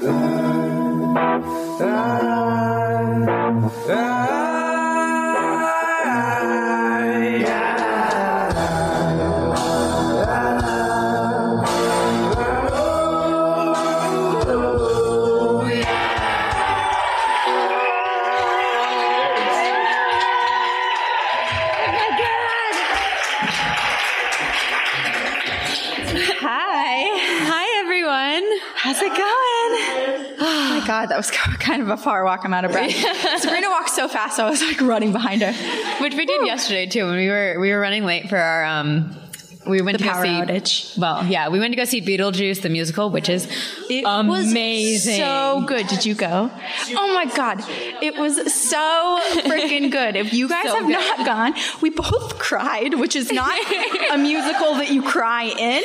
Hi. Was kind of a far walk. I'm out of breath. Sabrina walked so fast, I was like running behind her. Which we did yesterday too. When we were we were running late for our um we went The to power see outage. Well, yeah, we went to go see Beetlejuice the musical, which is It amazing. was so good. Did you go? Oh my God. It was so freaking good. If you guys So have good. not gone, we both cried, which is not a musical that you cry in.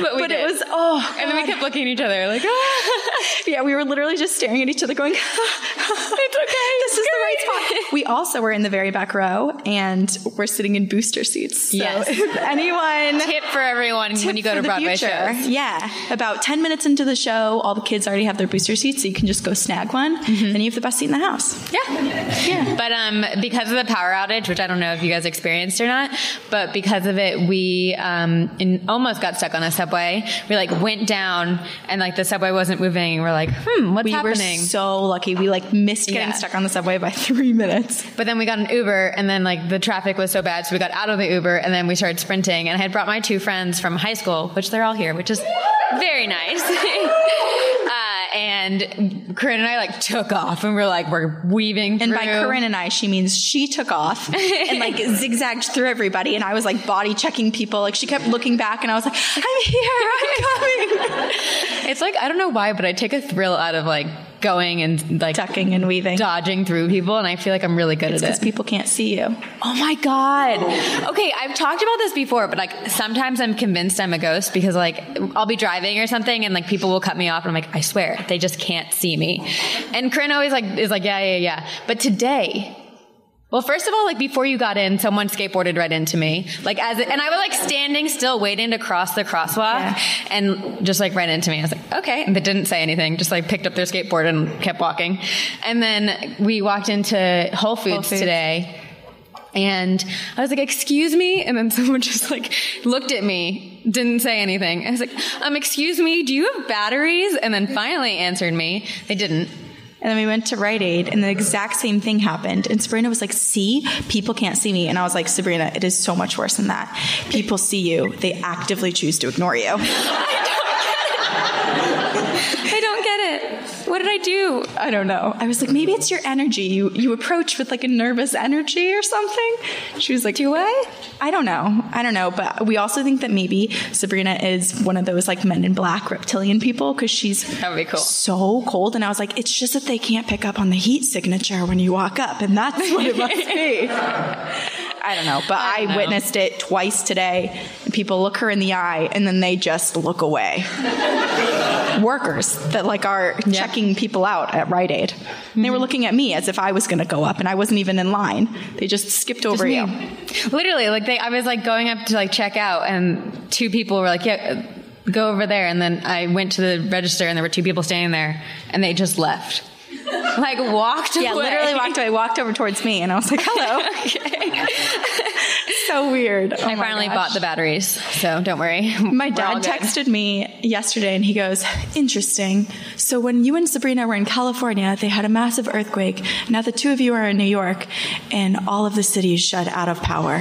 But we it was, oh. and then we kept looking at each other like, ah. Yeah, we were literally just staring at each other going, It's okay. This is the right spot. We also were in the very back row and we're sitting in booster seats. So Yes. if anyone tip for everyone when you go to Broadway future. shows. Yeah. About 10 minutes into the show, all the kids already have their booster seats, so you can just go snag one. Then you have the best seat in the house. Yeah. Yeah. But um, because of the power outage, which I don't know if you guys experienced or not, but because of it, we um, in, almost got stuck on a subway. We like went down and like the subway wasn't moving. We're like, hmm, what's we happening? were so lucky. We like missed getting Yeah. stuck on the subway by three minutes. But then we got an Uber, and then like the traffic was so bad, so we got out of the Uber, and then we started sprinting. And I had brought my two friends from high school, which they're all here, which is very nice. uh, and Corinne and I like took off, and we're like we're weaving. And through. by Corinne and I, she means she took off and like zigzagged through everybody. And I was like body checking people. Like she kept looking back and I was like, I'm here, I'm coming. It's like I don't know why, but I take a thrill out of like going and like Ducking and weaving. dodging through people, and I feel like I'm really good Because at it. because people can't see you. Oh my god. Okay, I've talked about this before, but like sometimes I'm convinced I'm a ghost because like I'll be driving or something and like people will cut me off and I'm like, I swear, they just can't see me. And Corinne always like is like, yeah, yeah, yeah. But today, well, first of all, like before you got in, someone skateboarded right into me, like as and I was like standing still, waiting to cross the crosswalk, Yeah. and just like ran into me. I was like, okay, And they didn't say anything. Just like picked up their skateboard and kept walking. And then we walked into Whole Foods, Foods. today, and I was like, excuse me, and then someone just like looked at me, didn't say anything. I was like, um, excuse me, do you have batteries? And then finally answered me. They didn't. And then we went to Rite Aid and the exact same thing happened. And Sabrina was like, see, people can't see me. And I was like, Sabrina, it is so much worse than that. People see you. They actively choose to ignore you. I don't get it. I don't get it. What did I do? I don't know. I was like, maybe it's your energy. You you approach with like a nervous energy or something. She was like, Do I? I don't know. I don't know. But we also think that maybe Sabrina is one of those like men in black reptilian people because she's cool. so cold. And I was like, it's just that they can't pick up on the heat signature when you walk up, and that's what it must be. I don't know, but I, don't know. witnessed it twice today. And people look her in the eye and then they just look away. Workers that like are checking people out at Rite Aid. And They were mm-hmm. looking at me as if I was going to go up, and I wasn't even in line. They just skipped over me. you. Literally, like they, I was like going up to like check out, and two people were like, "Yeah, go over there." And then I went to the register, and there were two people standing there, and they just left, like walked Yeah, away. literally walked away, walked over towards me, and I was like, "Hello." so weird. Oh I finally gosh. bought the batteries, so don't worry. My We're dad texted me yesterday and he goes, Interesting. So when you and Sabrina were in California, they had a massive earthquake. Now the two of you are in New York and all of the cities shut out of power.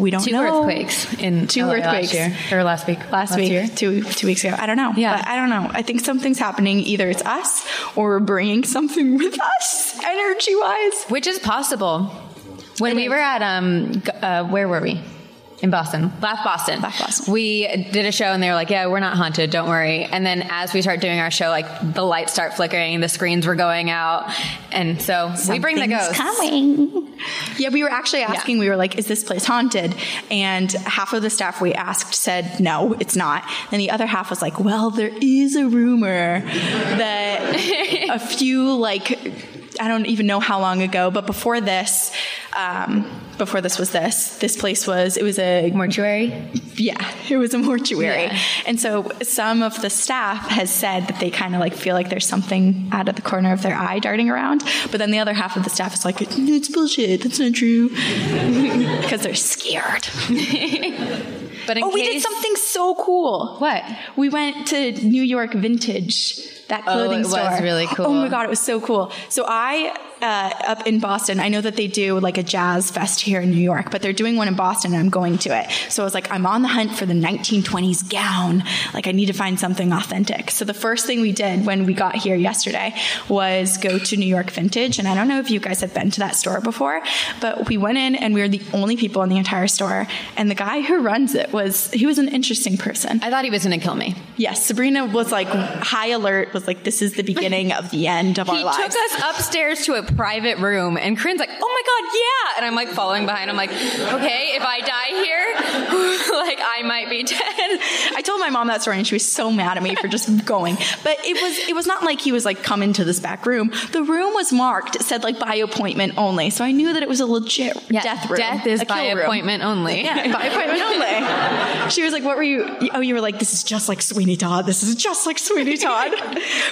We don't Two know. earthquakes in Two LA earthquakes. last year or last week. Last, week, year. two two weeks ago. I don't know. Yeah. But I don't know. I think something's happening. Either it's us or we're bringing something with us, energy wise. which is possible. When It we is. were at um, uh, where were we? In Boston, Laugh Boston. Laugh Boston. We did a show and they were like, "Yeah, we're not haunted, don't worry." And then as we start doing our show, like the lights start flickering, the screens were going out, and so we bring the Something's ghosts. coming. Yeah, we were actually asking. We were like, "Is this place haunted?" And half of the staff we asked said, "No, it's not." And the other half was like, "Well, there is a rumor that a few like." I don't even know how long ago, but before this, um, before this was this. This place was it was a Mortuary. yeah, it was a mortuary. Yeah. And so some of the staff has said that they kind of like feel like there's something out of the corner of their eye darting around. But then the other half of the staff is like, it's bullshit. That's not true. Because they're scared. But in Oh, case, we did something so cool. What? We went to New York Vintage, that Oh, clothing it was store. really Oh my god, it was so cool. So I uh, up in Boston, I know that they do like a jazz fest here in New York, but they're doing one in Boston, and I'm going to it. So I was like, I'm on the hunt for the 1920s gown. Like I need to find something authentic. So the first thing we did when we got here yesterday was go to New York Vintage, and I don't know if you guys have been to that store before, but we went in and we were the only people in the entire store, and the guy who runs it was he was an interesting person. I thought he was going to kill me. Yes, Sabrina was like high alert, was like, this is the beginning of the end of our lives. He took us upstairs to a private room, and Corinne's like, "Oh my god, yeah!" And I'm like following behind. I'm like, "Okay, if I die here, like I might be dead." I told my mom that story and she was so mad at me for just going. But it was it was not like he was like come into this back room. The room was marked. It said like by appointment only. So I knew that it was a legit death room. Death is by kill room. appointment only. Yeah, by appointment only. She was like, "What were you? Oh, you were like, this is just like Sweeney Todd. This is just like Sweeney Todd."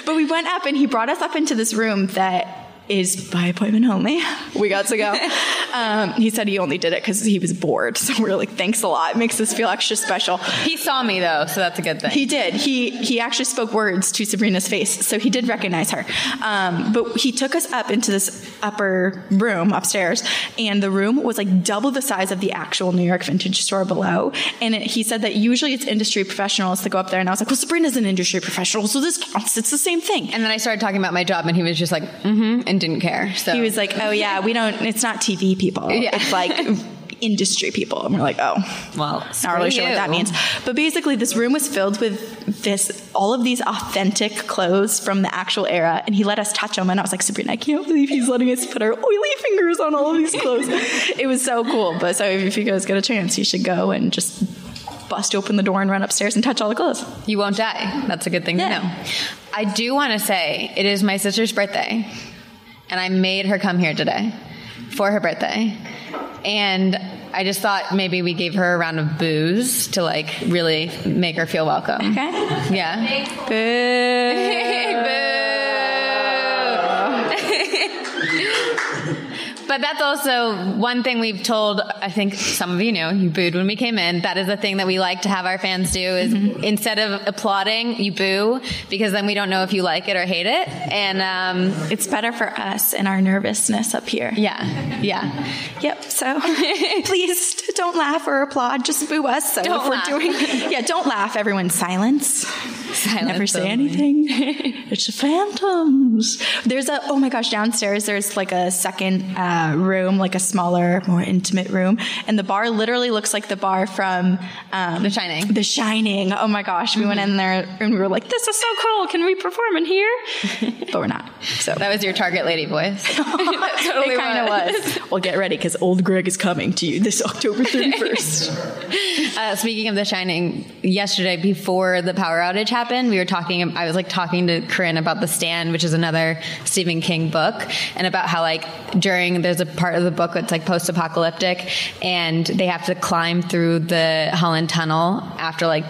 But we went up, and he brought us up into this room that is by appointment only. We got to go. Um, he said he only did it because he was bored. So we are like, "Thanks a lot. It makes us feel extra special." He saw me though, so that's a good thing. He did. He he actually spoke words to Sabrina's face, so he did recognize her. Um, but he took us up into this upper room upstairs, and the room was like double the size of the actual New York vintage store below. And it, he said that usually it's industry professionals that go up there, and I was like, well, Sabrina's an industry professional, so this counts. It's the same thing. and then I started talking about my job, and he was just like, "Mm-hmm," and didn't care. So He was like, oh yeah, we don't. It's not TV people. Yeah. It's like. Industry people, and we're like, oh, "Well, not really screw sure what that means. But basically, this room was filled with this, all of these authentic clothes from the actual era, and he let us touch them. And I was like, Sabrina, I can't believe he's letting us put our oily fingers on all of these clothes. it was so cool. But so if you guys get a chance, you should go and just bust open the door and run upstairs and touch all the clothes. You won't die. That's a good thing Yeah. to know. I do want to say it is my sister's birthday, and I made her come here today for her birthday. And I just thought maybe we gave her a round of booze to like really make her feel welcome. Okay. Yeah. But that's also one thing we've told, I think some of you know, you booed when we came in. That is a thing that we like to have our fans do is instead of applauding, you boo because then we don't know if you like it or hate it. And um, It's better for us and our nervousness up here. yeah, yeah. Yep. So please don't laugh or applaud. Just boo us. So Don't if we're laugh. doing, yeah, don't laugh. Everyone, silence. Silence Never say only. anything. it's the phantoms. There's a oh my gosh downstairs. There's like a second uh, room, like a smaller, more intimate room, and the bar literally looks like the bar from um, The Shining. Mm-hmm. The Shining. Oh my gosh, we went in there and we were like, "This is so cool. Can we perform in here?" but we're not. So That was your target lady voice. Totally it kind of was. Well, get ready because old Greg is coming to you this October 31st. Uh, speaking of The Shining, yesterday before the power outage happened, we were talking. I was like talking to Corinne about The Stand, which is another Stephen King book, and about how like during there's a part of the book that's like post-apocalyptic, and they have to climb through the Holland Tunnel after like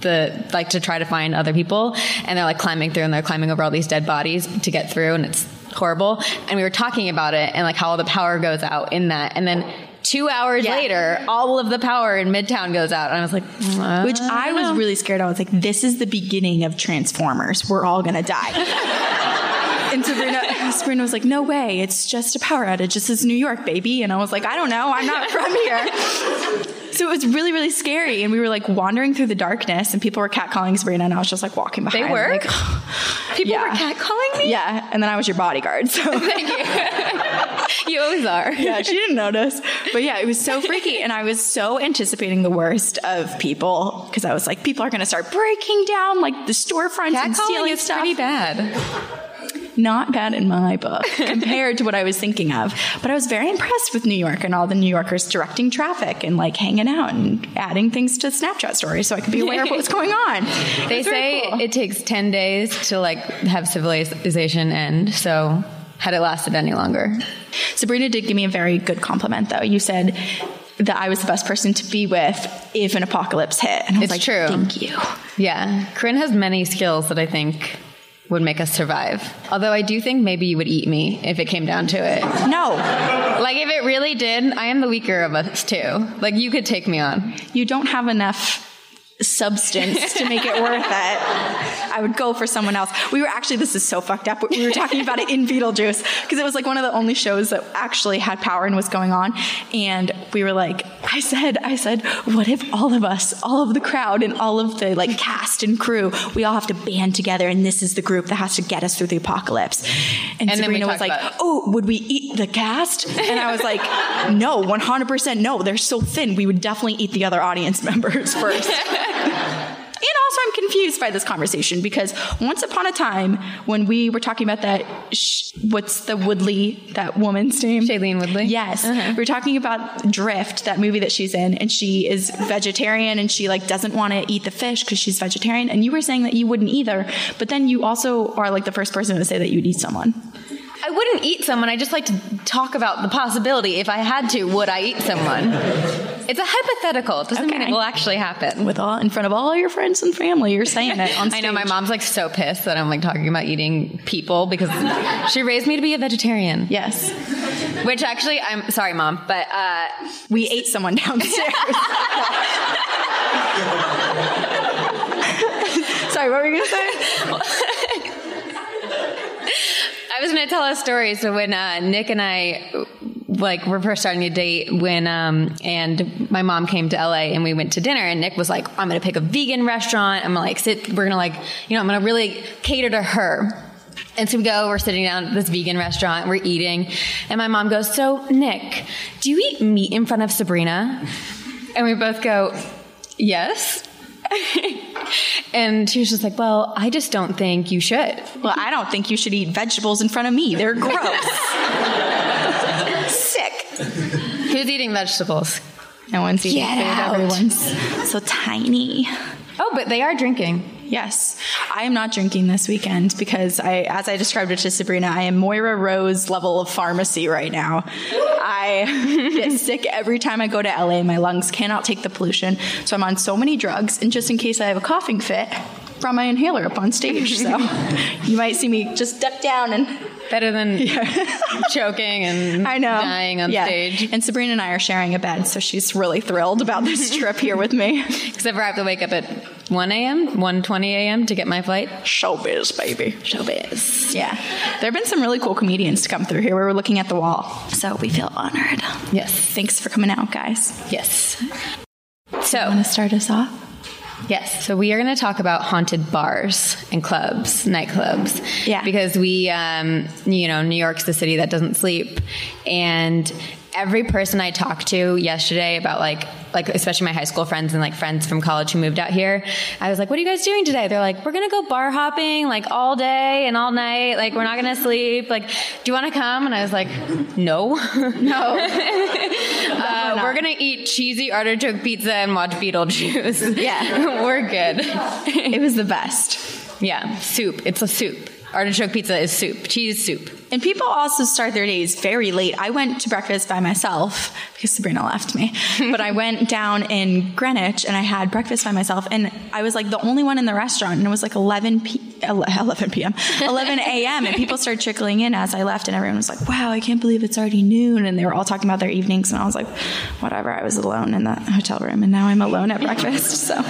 the like to try to find other people and they're like climbing through and they're climbing over all these dead bodies to get through and it's horrible and we were talking about it and like how all the power goes out in that and then two hours Yeah. later all of the power in midtown goes out and i was like Which I was really scared. I was like, this is the beginning of Transformers. We're all going to die. and Sabrina, Sabrina was like, no way. It's just a power outage. This is New York, baby. And I was like, I don't know. I'm not from here. So it was really, really scary. And we were like wandering through the darkness and people were catcalling Sabrina. And I was just like walking behind. They were? Like, people yeah. were catcalling me yeah. And then I was your bodyguard. So thank you you always are yeah, she didn't notice. But yeah, it was so freaky. And I was so anticipating the worst of people because I was like, people are going to start breaking down like the storefronts and stealing is stuff. pretty bad Not bad in my book compared to what I was thinking of. But I was very impressed with New York and all the New Yorkers directing traffic and like hanging out and adding things to Snapchat stories so I could be aware of what was going on. they It was very say cool. it takes 10 days to like have civilization end so had it lasted any longer. Sabrina did give me a very good compliment, though. You said that I was the best person to be with if an apocalypse hit. And I was It's like, true. thank you. Yeah. Corinne has many skills that I think would make us survive. Although I do think maybe you would eat me if it came down to it. No, Like if it really did, I am the weaker of us too. Like you could take me on. you don't have enough substance to make it worth it. I would go for someone else. We were actually, this is so fucked up. We were talking about it in Beetlejuice because it was like one of the only shows that actually had power and was going on. And we were like, I said, I said, what if all of us, all of the crowd and all of the like cast and crew, we all have to band together and this is the group that has to get us through the apocalypse. And, And then Sabrina was like, oh, would we eat the cast? And I was like, no, 100% no. They're so thin. We would definitely eat the other audience members first. And also, I'm confused by this conversation because once upon a time, when we were talking about that, sh- what's the Woodley, that woman's name? Shailene Woodley? Yes. Uh-huh. We were talking about Drift, that movie that she's in, and she is vegetarian and she like doesn't want to eat the fish because she's vegetarian. And you were saying that you wouldn't either, but then you also are like the first person to say that you'd eat someone. I wouldn't eat someone. I just like to talk about the possibility. If I had to, would I eat someone? It's a hypothetical. It doesn't mean it will actually happen. With all in front of all your friends and family, you're saying it on I know my mom's like so pissed that I'm like talking about eating people because she raised me to be a vegetarian. Yes. Which actually, I'm sorry, mom, but uh, We ate someone downstairs. Sorry, what were you gonna say? Was going to tell a story. So when uh, Nick and I, like, were first starting to date, when um, and my mom came to LA and we went to dinner, and Nick was like, "I'm to pick a vegan restaurant. I'm gonna like sit. We're gonna like, you know, I'm gonna really cater to her." And so we go, we're sitting down at this vegan restaurant, we're eating, and my mom goes, So, Nick, do you eat meat in front of Sabrina? And we both go, Yes. and she was just like, Well, I just don't think you should. Well, I don't think you should eat vegetables in front of me. They're gross. Sick. Who's eating vegetables? No one's eating Get food. out. Everyone's so tiny. Oh, but they are drinking. Yes, I am not drinking this weekend because I, as I described it to Sabrina, I am Moira Rose level of pharmacy right now. I get sick every time I go to LA. My lungs cannot take the pollution, so I'm on so many drugs. And just in case I have a coughing fit, brought my inhaler up on stage. So you might see me just duck down and Better than choking and I know dying on Yeah. stage. And Sabrina and I are sharing a bed, so she's really thrilled about this trip here with me. Except for I have to wake up at 1 a.m., 1.20 a.m. to get my flight. Showbiz, baby. Showbiz. Yeah. There have been some really cool comedians to come through here. We were looking at the wall. So we feel honored. Yes. Thanks for coming out, guys. Yes. So, want to start us off? Yes. So we are going to talk about haunted bars and clubs, nightclubs. Yeah. Because we, um, you know, New York's the city that doesn't sleep. And every person I talked to yesterday about like, like especially my high school friends and like friends from college who moved out here, I was like, "What are you guys doing today?" They're like, "We're gonna go bar hopping like all day and all night. Like we're not gonna sleep. Like, do you want to come?" And I was like, "No, no. uh, we're gonna eat cheesy artichoke pizza and watch Beetlejuice. Yeah. we're good. It was the best. yeah, soup. It's a soup. Artichoke pizza is soup. Cheese soup. And people also start their days very late. I went to breakfast by myself because Sabrina left me. but I went down in Greenwich and I had breakfast by myself. And I was like the only one in the restaurant. And it was like 11 p- 11 p.m., 11 a.m. And people started trickling in as I left. And everyone was like, wow, I can't believe it's already noon. And they were all talking about their evenings. And I was like, whatever. I was alone in the hotel room. And now I'm alone at breakfast. So.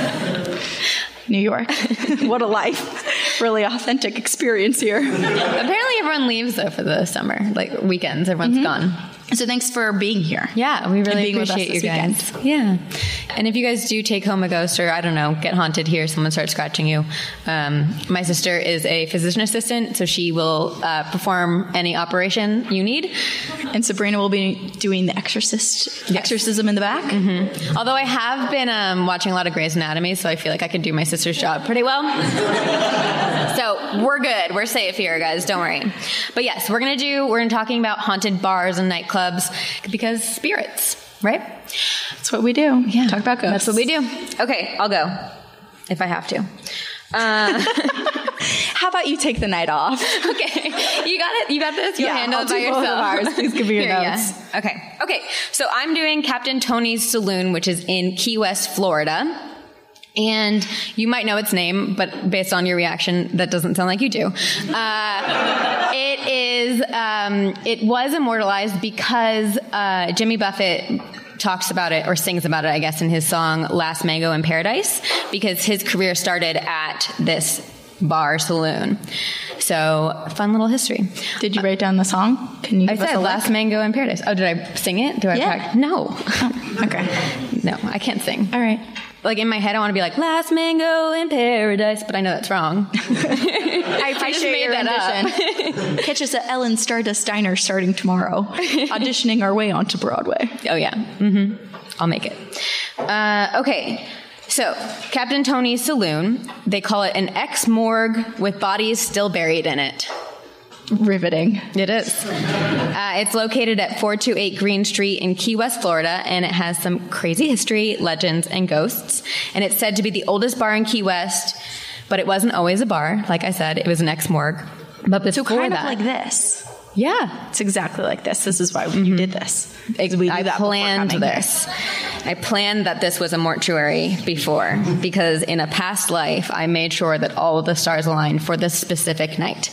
New York. what a life. Really authentic experience here. Apparently, everyone leaves though for the summer, like weekends. Everyone's mm-hmm. gone. So thanks for being here. Yeah, we really being appreciate you this guys. Yeah, and if you guys do take home a ghost or I don't know, get haunted here, someone starts scratching you. Um, my sister is a physician assistant, so she will uh, perform any operation you need. And Sabrina will be doing the exorcist exorcism in the back. Although I have been um, watching a lot of Grey's Anatomy, so I feel like I can do my sister's job pretty well. so we're good. We're safe here, guys. Don't worry. But yes, we're gonna do. We're gonna talking about haunted bars and nightclubs because spirits, right? That's what we do. Yeah. Talk about ghosts. That's what we do. Okay, I'll go if I have to. Uh, How about you take the night off? okay, you got it. You got this. You'll Yeah, handle I'll it by do both of yourself. ours. Please give me your Here, yeah. notes. Okay. Okay. So I'm doing Captain Tony's Saloon, which is in Key West, Florida. And you might know its name, but based on your reaction, that doesn't sound like you do. Uh, it is. Um, it was immortalized because uh, Jimmy Buffett talks about it or sings about it, I guess, in his song "Last Mango in Paradise," because his career started at this bar saloon. So, fun little history. Did you write down the song? Can you I said "Last Mango in Paradise." Oh, did I sing it? Do I? Yeah. prac- No, lick? Okay. no, I can't sing. All right. Like in my head, I want to be like "Last Mango in Paradise," but I know that's wrong. I appreciate made your that rendition. Catch us at Ellen Stardust Diner starting tomorrow, auditioning our way onto Broadway. Oh yeah, mm-hmm. I'll make it. Uh, okay, so Captain Tony's Saloon. They call it an ex morgue with bodies still buried in it. Riveting. It is. Uh, it's located at 428 Greene Street in Key West, Florida, and it has some crazy history, legends, and ghosts. And it's said to be the oldest bar in Key West, but it wasn't always a bar. Like I said, it was an ex morgue. But before So kind that, of like this. yeah, It's exactly like this. This is why you did this. We I planned this. I planned that this was a mortuary before because in a past life, I made sure that all of the stars aligned for this specific night.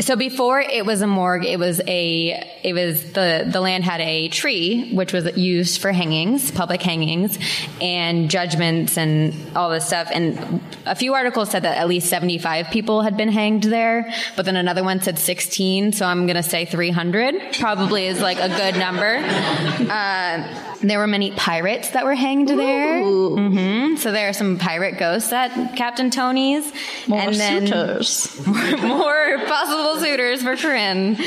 So before it was a morgue, it was a, it was the, the land had a tree, which was used for hangings, public hangings, and judgments and all this stuff. And a few articles said that at least 75 people had been hanged there, but then another one said 16. So I'm going to say 300 probably is like a good number. Uh, there were many pirates that were hanged there. hmm So there are some pirate ghosts at Captain Tony's. More and then suitors. more possible suitors for Corinne.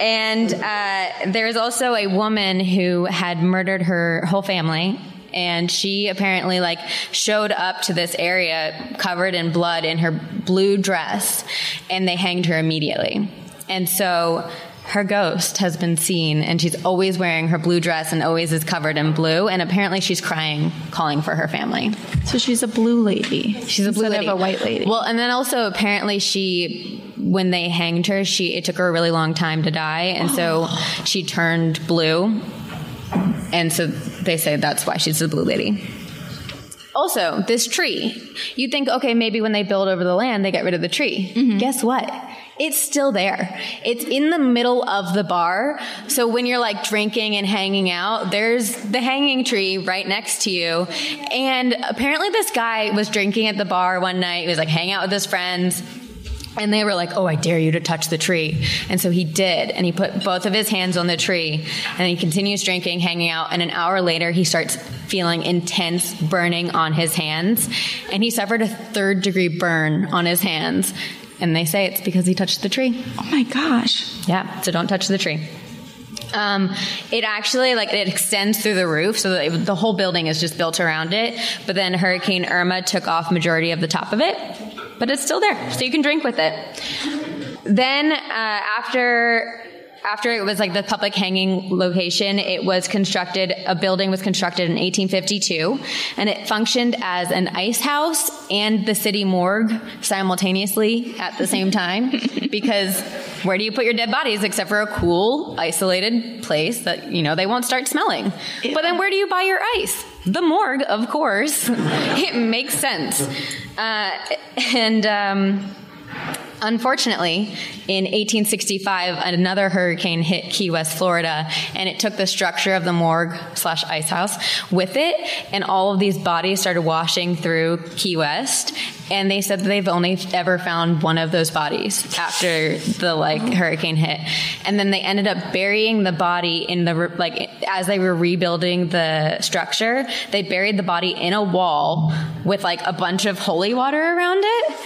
and uh, there's also a woman who had murdered her whole family. And she apparently like showed up to this area covered in blood in her blue dress, and they hanged her immediately. And so her ghost has been seen, and she's always wearing her blue dress and always is covered in blue. And apparently, she's crying, calling for her family. So she's a blue lady. She's a blue instead lady. of a white lady. Well, and then also apparently she, when they hanged her, she it took her a really long time to die, and so she turned blue, and so they say that's why she's a blue lady. Also, this tree, you think okay, maybe when they build over the land, they get rid of the tree. Mm-hmm. Guess what? It's still there. It's in the middle of the bar. So when you're like drinking and hanging out, there's the hanging tree right next to you. And apparently this guy was drinking at the bar one night. He was like hanging out with his friends. And they were like, Oh, I dare you to touch the tree. And so he did. And he put both of his hands on the tree. And he continues drinking, hanging out. And an hour later, he starts feeling intense burning on his hands. And he suffered a third degree burn on his hands. And they say it's because he touched the tree. oh my gosh. Yeah, so don't touch the tree. Um, it actually like it extends through the roof, so that it- the whole building is just built around it. But then Hurricane Irma took off majority of the top of it, but it's still there, so you can drink with it. Then uh, after after it was like the public hanging location, it was constructed. A building was constructed in 1852, and it functioned as an ice house and the city morgue simultaneously at the same time. because where do you put your dead bodies except for a cool, isolated place that you know they won't start smelling? But then where do you buy your ice? The morgue, of course. it makes sense. Uh, and um, Unfortunately, in 1865, another hurricane hit Key West, Florida, and it took the structure of the morgue slash ice house with it, and all of these bodies started washing through Key West. And they said that they've only ever found one of those bodies after the like hurricane hit, and then they ended up burying the body in the like as they were rebuilding the structure. They buried the body in a wall with like a bunch of holy water around it.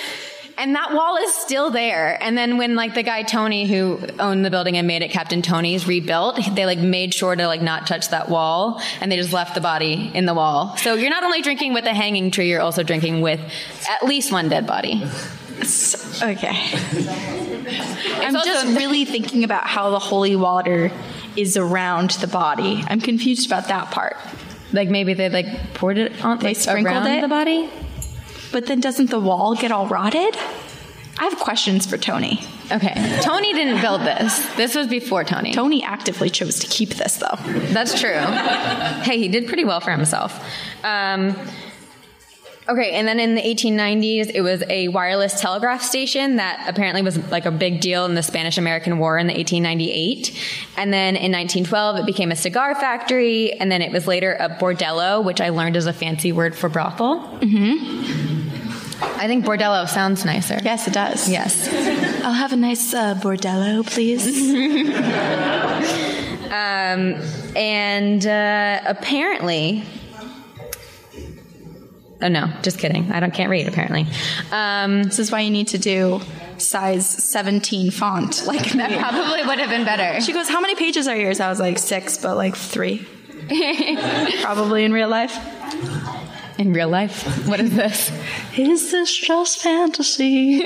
And that wall is still there. And then when like the guy Tony who owned the building and made it Captain Tony's rebuilt, they like made sure to like not touch that wall and they just left the body in the wall. So you're not only drinking with a hanging tree, you're also drinking with at least one dead body. Okay. I'm just really thinking about how the holy water is around the body. I'm confused about that part. Like maybe they like poured it on They like, sprinkled around it? the body. But then doesn't the wall get all rotted? I have questions for Tony. Okay. Tony didn't build this. This was before Tony. Tony actively chose to keep this though. That's true. hey, he did pretty well for himself. Um, okay, and then in the 1890s, it was a wireless telegraph station that apparently was like a big deal in the Spanish American War in the 1898. And then in 1912, it became a cigar factory, and then it was later a bordello, which I learned is a fancy word for brothel. Mm-hmm. I think bordello sounds nicer. Yes, it does. Yes. I'll have a nice uh, bordello, please. Um, and uh, apparently, oh no, just kidding. I don't can't read. Apparently, um, this is why you need to do size 17 font. Like that probably would have been better. She goes, "How many pages are yours?" I was like six, but like three. probably in real life. In real life, what is this? Is this just fantasy?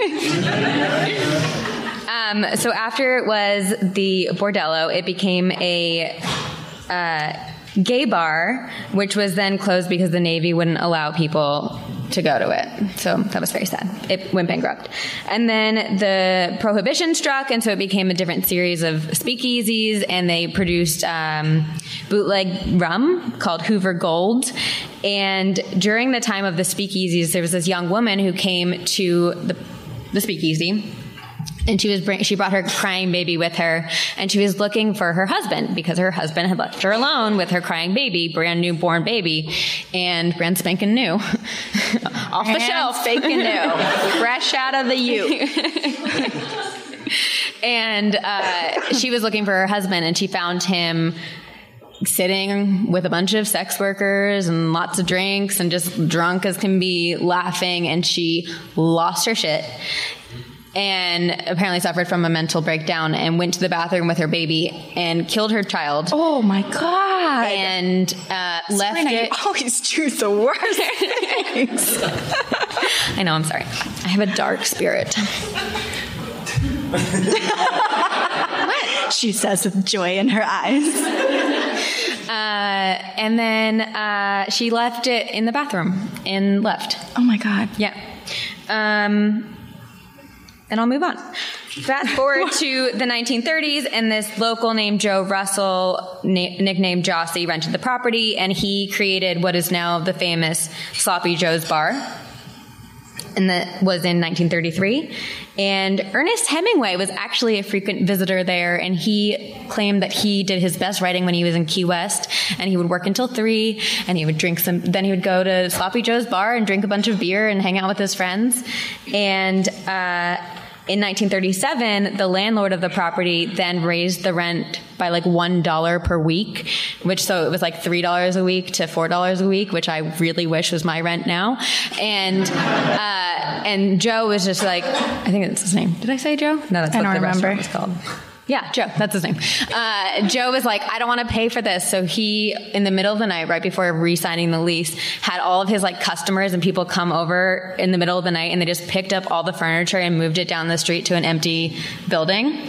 Um, so after it was the bordello, it became a uh, gay bar, which was then closed because the Navy wouldn't allow people to go to it. So that was very sad. It went bankrupt. And then the prohibition struck, and so it became a different series of speakeasies, and they produced um, bootleg rum called Hoover Gold. And during the time of the speakeasies, there was this young woman who came to the, the speakeasy and she was bring, she brought her crying baby with her and she was looking for her husband because her husband had left her alone with her crying baby brand new born baby and brand spanking new. Off the shelf. spanking new. Fresh out of the u. And uh, she was looking for her husband and she found him sitting with a bunch of sex workers and lots of drinks and just drunk as can be laughing and she lost her shit and apparently suffered from a mental breakdown and went to the bathroom with her baby and killed her child. Oh my god! And uh, left Sabrina, it. You always choose the worst things. I know. I'm sorry. I have a dark spirit. what? she says with joy in her eyes. Uh, and then uh, she left it in the bathroom and left. Oh my god! Yeah. Um, and I'll move on. Fast forward to the 1930s, and this local named Joe Russell, na- nicknamed Josie, rented the property, and he created what is now the famous Sloppy Joe's Bar. And that was in 1933. And Ernest Hemingway was actually a frequent visitor there, and he claimed that he did his best writing when he was in Key West, and he would work until three, and he would drink some. Then he would go to Sloppy Joe's bar and drink a bunch of beer and hang out with his friends. And uh, in 1937, the landlord of the property then raised the rent by like one dollar per week, which so it was like three dollars a week to four dollars a week, which I really wish was my rent now. And uh, and Joe was just like, I think that's his name. Did I say Joe? No, that's I what don't the remember. restaurant was called. Yeah, Joe, that's his name. Uh, Joe was like, I don't want to pay for this. So he, in the middle of the night, right before re-signing the lease, had all of his like customers and people come over in the middle of the night and they just picked up all the furniture and moved it down the street to an empty building.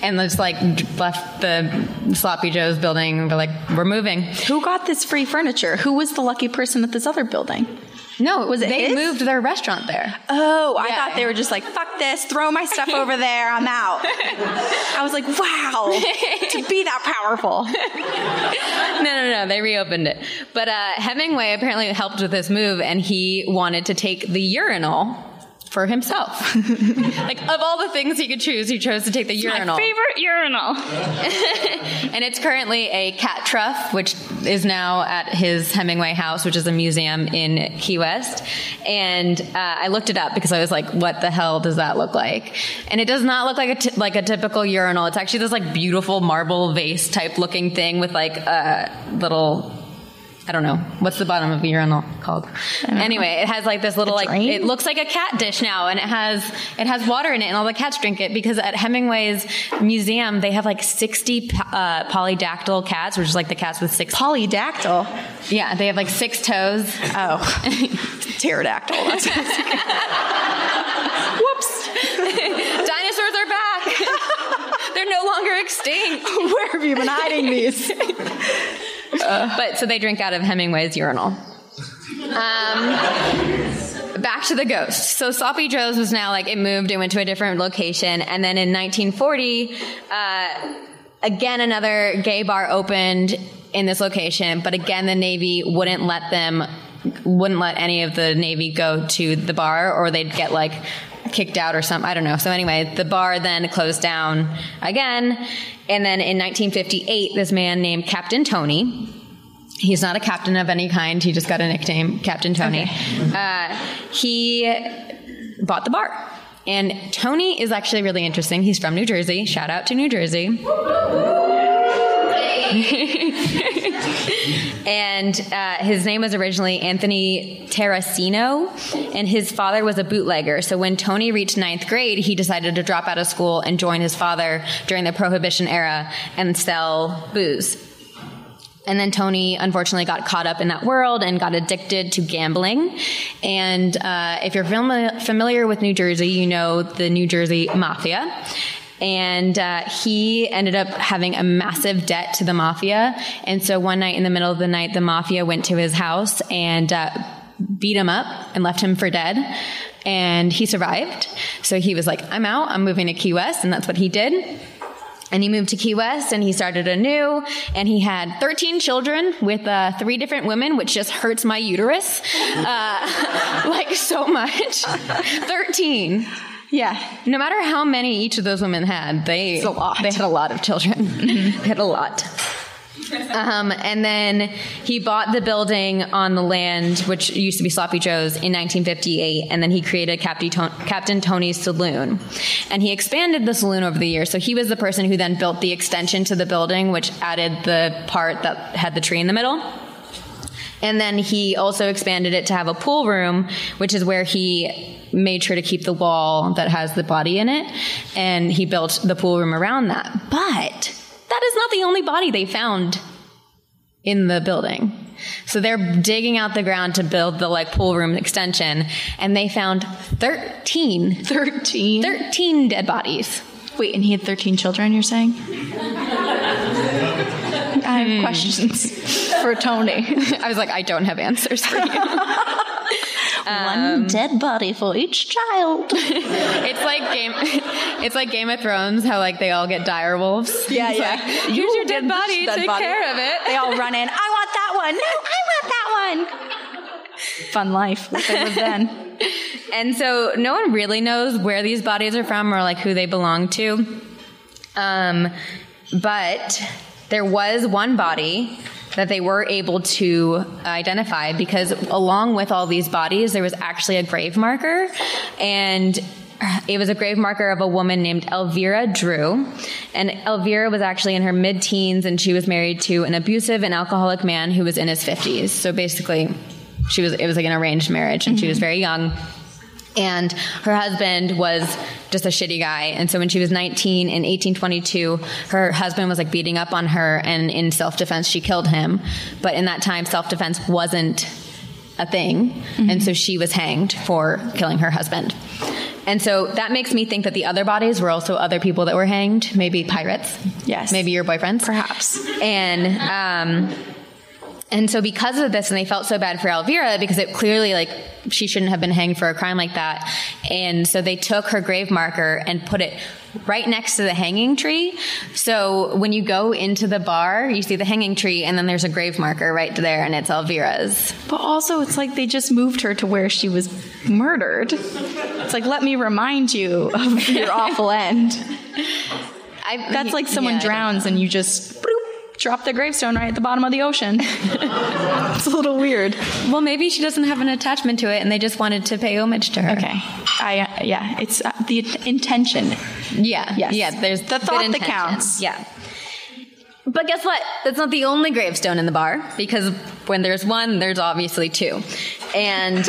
And just like left the Sloppy Joe's building were like, we're moving. Who got this free furniture? Who was the lucky person at this other building? No, it Was they his? moved their restaurant there. Oh, I Yeah. thought they were just like, fuck this, throw my stuff over there, I'm out. I was like, wow, to be that powerful. no, no, no. They reopened it. But uh, Hemingway apparently helped with this move, and he wanted to take the urinal for himself. like of all the things he could choose, he chose to take the urinal. My Favorite urinal. and it's currently a cat trough, which is now at his Hemingway house, which is a museum in Key West. And uh, I looked it up because I was like, "What the hell does that look like?" And it does not look like a t- like a typical urinal. It's actually this like beautiful marble vase type looking thing with like a little. I don't know what's the bottom of a urinal called. Anyway, it has like this little like it looks like a cat dish now, and it has it has water in it, and all the cats drink it because at Hemingway's museum they have like sixty uh, polydactyl cats, which is like the cats with six. Polydactyl. yeah, they have like six toes. Oh, pterodactyl. That's what I was thinking. Whoops. Dinosaurs are back. They're no longer extinct. Where have you been hiding these? But so they drink out of Hemingway's urinal. Um, back to the ghost. So Sloppy Joe's was now like it moved, it went to a different location, and then in 1940, uh, again another gay bar opened in this location, but again the Navy wouldn't let them, wouldn't let any of the Navy go to the bar, or they'd get like kicked out or something. I don't know. So anyway, the bar then closed down again, and then in 1958, this man named Captain Tony He's not a captain of any kind. He just got a nickname, Captain Tony. Okay. Uh, he bought the bar. And Tony is actually really interesting. He's from New Jersey. Shout out to New Jersey. and uh, his name was originally Anthony Tarracino, and his father was a bootlegger. So when Tony reached ninth grade, he decided to drop out of school and join his father during the Prohibition era and sell booze. And then Tony unfortunately got caught up in that world and got addicted to gambling. And uh, if you're fam- familiar with New Jersey, you know the New Jersey Mafia. And uh, he ended up having a massive debt to the mafia. And so one night in the middle of the night, the mafia went to his house and uh, beat him up and left him for dead. And he survived. So he was like, I'm out. I'm moving to Key West. And that's what he did. And he moved to Key West and he started anew and he had 13 children with uh, three different women, which just hurts my uterus. Uh, like so much. 13. Yeah. No matter how many each of those women had, they, it's a lot. they had a lot of children. Mm-hmm. they had a lot. Um, and then he bought the building on the land, which used to be Sloppy Joe's, in 1958. And then he created Captain Tony's Saloon. And he expanded the saloon over the years. So he was the person who then built the extension to the building, which added the part that had the tree in the middle. And then he also expanded it to have a pool room, which is where he made sure to keep the wall that has the body in it. And he built the pool room around that. But that is not the only body they found in the building. So they're digging out the ground to build the like pool room extension and they found 13 13 13 dead bodies. Wait, and he had 13 children, you're saying? I have hmm. questions for Tony. I was like, I don't have answers for you. Um, One dead body for each child. it's like game. It's like Game of Thrones. How like they all get dire wolves. Yeah, it's yeah. Like, Here's you your dead body. Dead take body. care of it. They all run in. I want that one. No, I want that one. Fun life. What they live then. and so no one really knows where these bodies are from or like who they belong to. Um, but there was one body that they were able to identify because along with all these bodies, there was actually a grave marker and it was a grave marker of a woman named Elvira Drew. And Elvira was actually in her mid teens and she was married to an abusive and alcoholic man who was in his 50s. So basically, she was, it was like an arranged marriage and mm-hmm. she was very young. And her husband was just a shitty guy. And so when she was 19 in 1822, her husband was like beating up on her and in self-defense she killed him. But in that time self-defense wasn't a thing. Mm-hmm. And so she was hanged for killing her husband. And so that makes me think that the other bodies were also other people that were hanged, maybe pirates. Yes. Maybe your boyfriends. Perhaps. And um and so because of this, and they felt so bad for Elvira because it clearly like she shouldn't have been hanged for a crime like that. And so they took her grave marker and put it right next to the hanging tree. So when you go into the bar, you see the hanging tree and then there's a grave marker right there and it's Elvira's. But also it's like they just moved her to where she was murdered. It's like, let me remind you of your awful end. I, That's like someone yeah, drowns and you just drop the gravestone right at the bottom of the ocean. it's a little weird. Well, maybe she doesn't have an attachment to it, and they just wanted to pay homage to her. Okay, I uh, yeah, it's uh, the intention. Yeah, yes. yeah. There's the thought that counts. Yeah. But guess what? That's not the only gravestone in the bar because when there's one, there's obviously two. And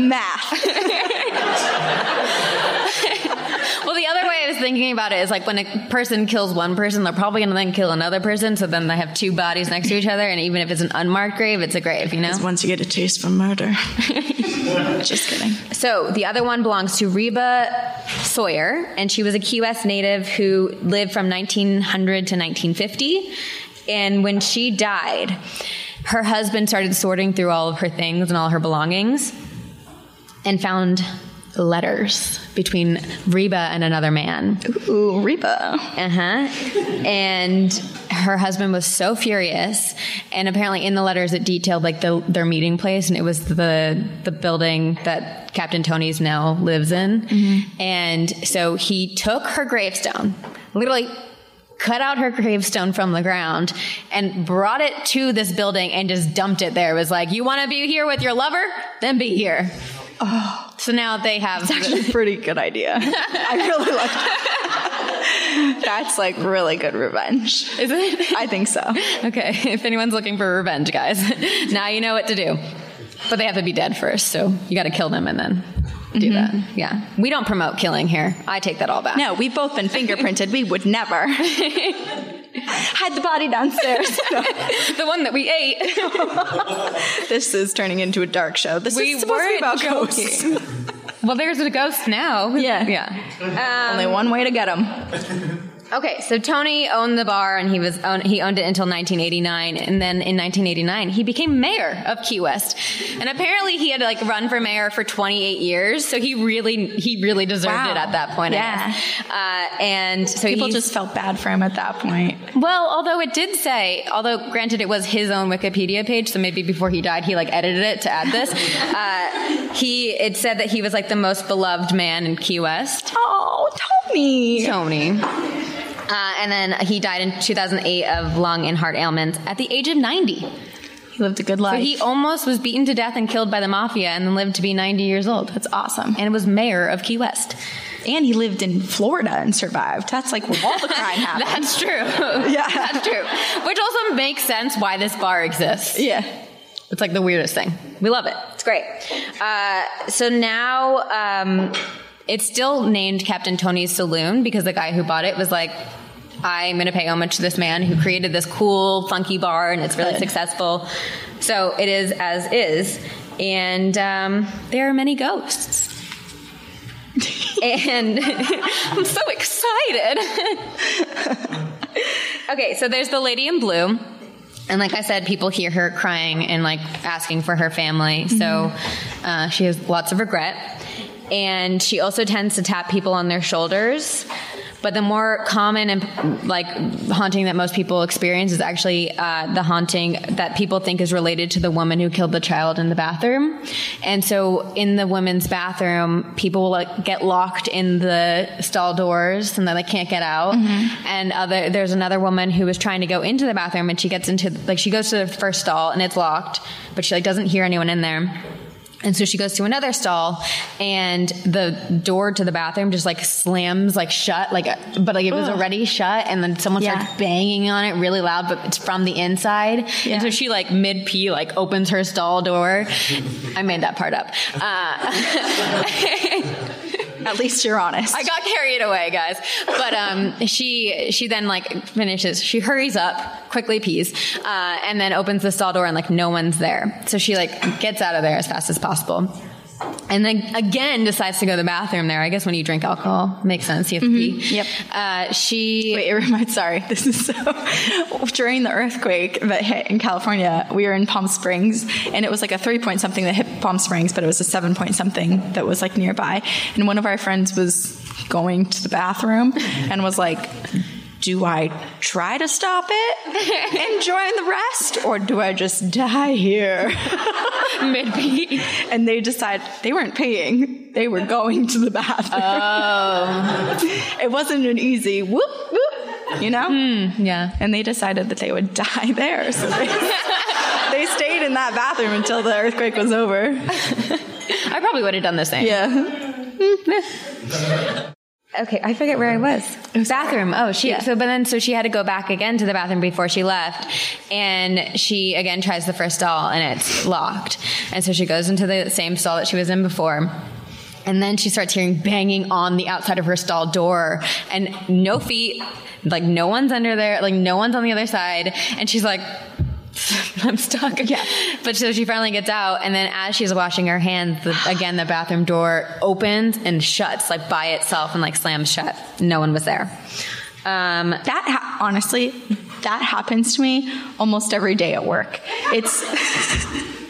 math. well, the other way I was thinking about it is like when a person kills one person, they're probably going to then kill another person. So then they have two bodies next to each other. And even if it's an unmarked grave, it's a grave, you know? Once you get a taste for murder. Just kidding. So the other one belongs to Reba Sawyer, and she was a Key West native who lived from 1900 to 1950. And when she died, her husband started sorting through all of her things and all her belongings and found letters between Reba and another man. Ooh, Reba. Uh huh. And her husband was so furious, and apparently in the letters it detailed like the, their meeting place, and it was the the building that Captain Tony's now lives in. And so he took her gravestone, literally cut out her gravestone from the ground and brought it to this building and just dumped it there. It was like, you want to be here with your lover? Then be here. Oh. So now they have. It's actually a pretty good idea. I really like that. That's like really good revenge. Is it? I think so. Okay, if anyone's looking for revenge, guys, now you know what to do. But they have to be dead first, so you got to kill them and then do mm-hmm. that. Yeah. We don't promote killing here. I take that all back. No, we've both been fingerprinted. We would never. Hide the body downstairs. the one that we ate. this is turning into a dark show. This We is supposed to be weren't about ghosts. well, there's a ghost now. Yeah. Yeah. Only one way to get them. Okay, so Tony owned the bar and he was own, he owned it until 1989 and then in 1989 he became mayor of Key West. And apparently he had like run for mayor for 28 years, so he really he really deserved Wow. it at that point. I Yeah. guess. Uh, and so People just felt bad for him at that point. Well, although it did say, although granted it was his own Wikipedia page, so maybe before he died he like edited it to add this. Uh, he it said that he was like the most beloved man in Key West. Oh, Tony. Tony. Uh, and then he died in 2008 of lung and heart ailments at the age of 90. He lived a good So life. he almost was beaten to death and killed by the mafia and then lived to be 90 years old. That's awesome. And was mayor of Key West. And he lived in Florida and survived. That's like where all the crime happened. That's true. Yeah. That's true. Which also makes sense why this bar exists. yeah. It's like the weirdest thing. We love it. It's great. Uh, so now um, it's still named Captain Tony's Saloon because the guy who bought it was like, I'm going to pay homage to this man who created this cool, funky bar and it's really Good. successful. So it is as is. And um, there are many ghosts. and I'm so excited. okay, so there's the lady in blue. And like I said, people hear her crying and like asking for her family. So uh, she has lots of regret. And she also tends to tap people on their shoulders. But the more common and like haunting that most people experience is actually uh, the haunting that people think is related to the woman who killed the child in the bathroom. And so in the women's bathroom, people will like get locked in the stall doors and then they can't get out. And other there's another woman who was trying to go into the bathroom and she gets into like she goes to the first stall and it's locked, but she like doesn't hear anyone in there. And so she goes to another stall, and the door to the bathroom just like slams like shut, like but like it was already shut, and then someone Yeah. starts banging on it really loud, but it's from the inside. Yeah. And so she like mid pee like opens her stall door. I made that part up. Uh, At least you're honest. I got carried away, guys. But um, she she then like finishes. She hurries up, quickly pees, uh, and then opens the stall door, and like no one's there. So she like gets out of there as fast as possible. And then again decides to go to the bathroom there. I guess when you drink alcohol, makes sense. You have to pee. Yep. Uh, she Wait, it reminds. Sorry, this is so. During the earthquake that hit in California, we were in Palm Springs, and it was like a three point something that hit Palm Springs, but it was a seven point something that was like nearby. And one of our friends was going to the bathroom and was like. Do I try to stop it and join the rest, or do I just die here? mid pee. And they decide they weren't paying; they were going to the bathroom. Oh, it wasn't an easy whoop whoop, you know. Hmm, yeah. and they decided that they would die there. So they, they stayed in that bathroom until the earthquake was over. I probably would have done the same. Yeah. Hmm, Okay, I forget where I was. Bathroom. Oh, she. Yeah. So, but then, so she had to go back again to the bathroom before she left, and she again tries the first stall, and it's locked. And so she goes into the same stall that she was in before. And then she starts hearing banging on the outside of her stall door, and no feet, like no one's under there, like no one's on the other side. And she's like, I'm stuck. Yeah. But so she finally gets out, and then as she's washing her hands, the, again the bathroom door opens and shuts like by itself and like slams shut. No one was there. Um, That ha- honestly, that happens to me almost every day at work. It's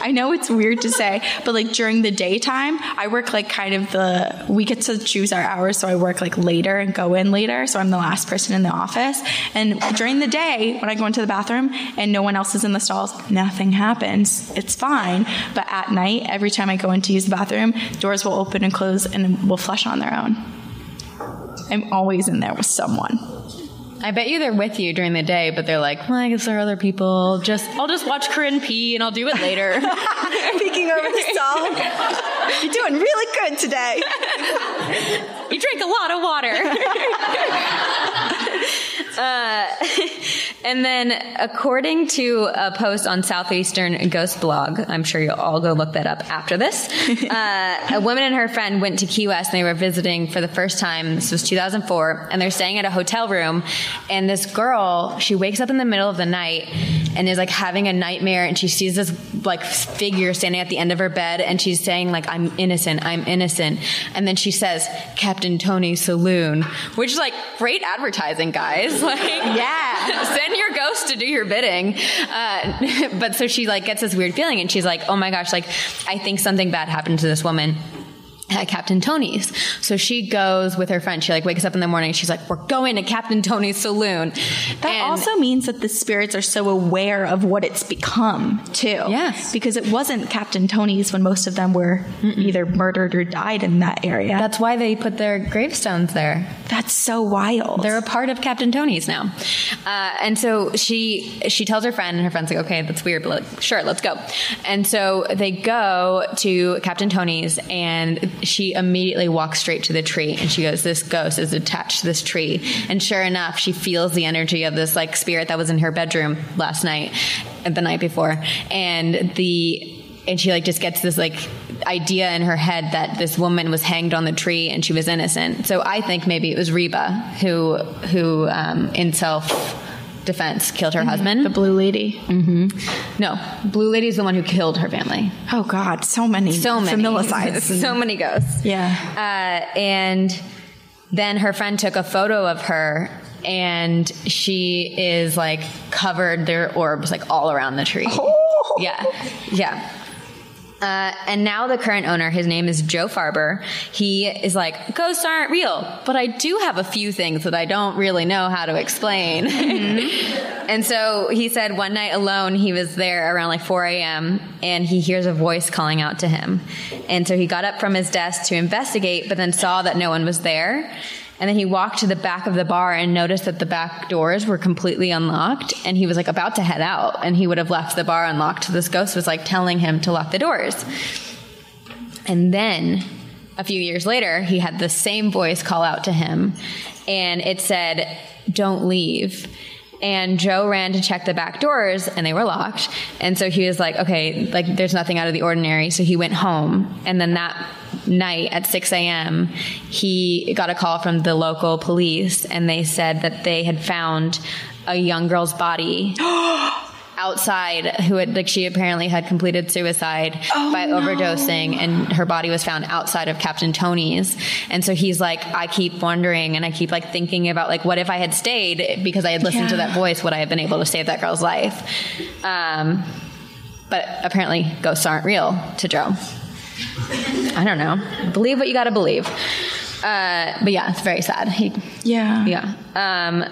I know it's weird to say, but like during the daytime, I work like kind of the, we get to choose our hours. So I work like later and go in later. So I'm the last person in the office. And during the day, when I go into the bathroom and no one else is in the stalls, nothing happens. It's fine. But at night, every time I go in to use the bathroom, doors will open and close and will flush on their own. I'm always in there with someone. I bet you they're with you during the day, but they're like, well, I guess there are other people. Just I'll just watch Corinne pee and I'll do it later. Peeking over the stall. You're doing really good today. you drink a lot of water. Uh, and then, according to a post on Southeastern Ghost Blog, I'm sure you'll all go look that up after this. Uh, a woman and her friend went to Key West and they were visiting for the first time. This was 2004, and they're staying at a hotel room. And this girl, she wakes up in the middle of the night and is like having a nightmare, and she sees this like figure standing at the end of her bed, and she's saying like, "I'm innocent, I'm innocent," and then she says, "Captain Tony Saloon," which is like great advertising, guys. Like, Yeah. send your ghost to do your bidding. Uh, but so she like gets this weird feeling and she's like, oh my gosh, like I think something bad happened to this woman at Captain Tony's. So she goes with her friend. She like wakes up in the morning. She's like, we're going to Captain Tony's saloon. That And- also means that the spirits are so aware of what it's become, too. Yes. Because it wasn't Captain Tony's when most of them were either murdered or died in that area. that's why they put their gravestones there. That's so wild. They're a part of Captain Tony's now. Uh, and so she she tells her friend, and her friend's like, okay, that's weird, but like, sure, let's go. And so they go to Captain Tony's, and she immediately walks straight to the tree, and she goes, this ghost is attached to this tree. And sure enough, she feels the energy of this like spirit that was in her bedroom last night, and the night before, and the and she like just gets this like idea in her head that this woman was hanged on the tree and she was innocent. So I think maybe it was Reba who who um, in self defense killed her husband. the blue lady. Mm-hmm. no, Blue Lady is the one who killed her family. Oh, God. So many. So many Familicides. so many ghosts. yeah. Uh, and then her friend took a photo of her and she is like covered their orbs like all around the tree. Oh. Yeah. Yeah. Uh, and now the current owner, his name is Joe Farber. He is like, ghosts aren't real, but I do have a few things that I don't really know how to explain. and so he said one night alone, he was there around like 4 a.m. and he hears a voice calling out to him. And so he got up from his desk to investigate, but then saw that no one was there. And then he walked to the back of the bar and noticed that the back doors were completely unlocked. And he was like about to head out and he would have left the bar unlocked. This ghost was like telling him to lock the doors. And then a few years later, he had the same voice call out to him and it said, Don't leave. And Joe ran to check the back doors and they were locked. And so he was like, okay, like there's nothing out of the ordinary. So he went home. And then that night at 6 a.m., he got a call from the local police and they said that they had found a young girl's body outside who had like she apparently had completed suicide by overdosing and her body was found outside of Captain Tony's. And so he's like I keep wondering and I keep like thinking about like what if I had stayed because I had listened to that voice would I have been able to save that girl's life? Um but apparently ghosts aren't real to Joe. I don't know. Believe what you got to believe. Uh but yeah it's very sad. He Yeah. yeah. Um,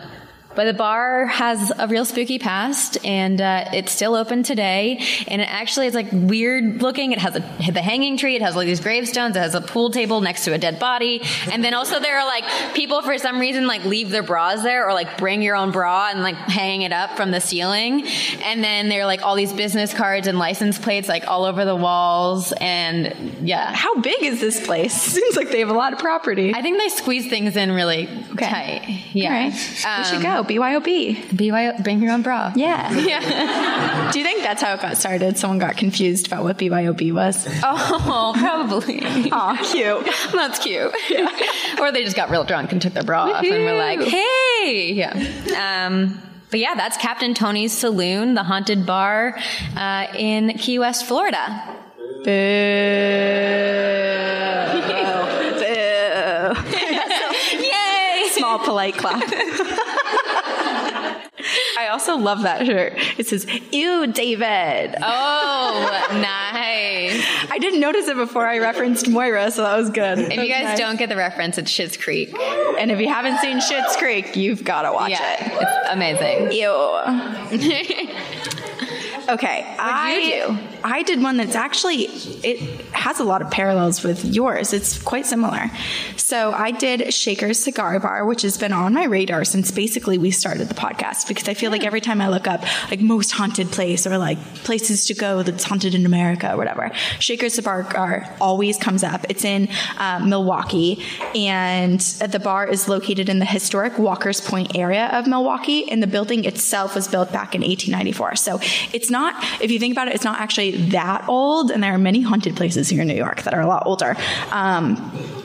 but the bar has a real spooky past, and uh, it's still open today. And it actually is like weird looking. It has a, the hanging tree. It has like these gravestones. It has a pool table next to a dead body. And then also there are like people for some reason like leave their bras there, or like bring your own bra and like hang it up from the ceiling. And then there are like all these business cards and license plates like all over the walls. And yeah, How big is this place? Seems like they have a lot of property. I think they squeeze things in really tight. Yeah. Right. we should Um, go. BYOB. BYO, bring your own bra. Yeah. Yeah. Do you think that's how it got started? Someone got confused about what BYOB was. Oh, probably. Aw, cute. That's cute. or they just got real drunk and took their bra off and were like, hey. Yeah. Um, but yeah, that's Captain Tony's Saloon, the haunted bar uh, in Key West, Florida. Boo. Boo. Yay! Small polite clap. I also love that shirt. It says, Ew, David. Oh, nice. I didn't notice it before I referenced Moira, so that was good. If you guys don't get the reference, it's Schitt's Creek. And if you haven't seen Schitt's Creek, you've got to watch yeah, it. it's amazing. Ew. Okay, I you do? I did one that's actually it has a lot of parallels with yours. It's quite similar. So I did Shaker's Cigar Bar, which has been on my radar since basically we started the podcast because I feel like every time I look up like most haunted place or like places to go that's haunted in America or whatever, Shaker's Cigar Bar always comes up. It's in uh, Milwaukee, and the bar is located in the historic Walker's Point area of Milwaukee, and the building itself was built back in 1894. So it's not, if you think about it, it's not actually that old, and there are many haunted places here in New York that are a lot older. Um,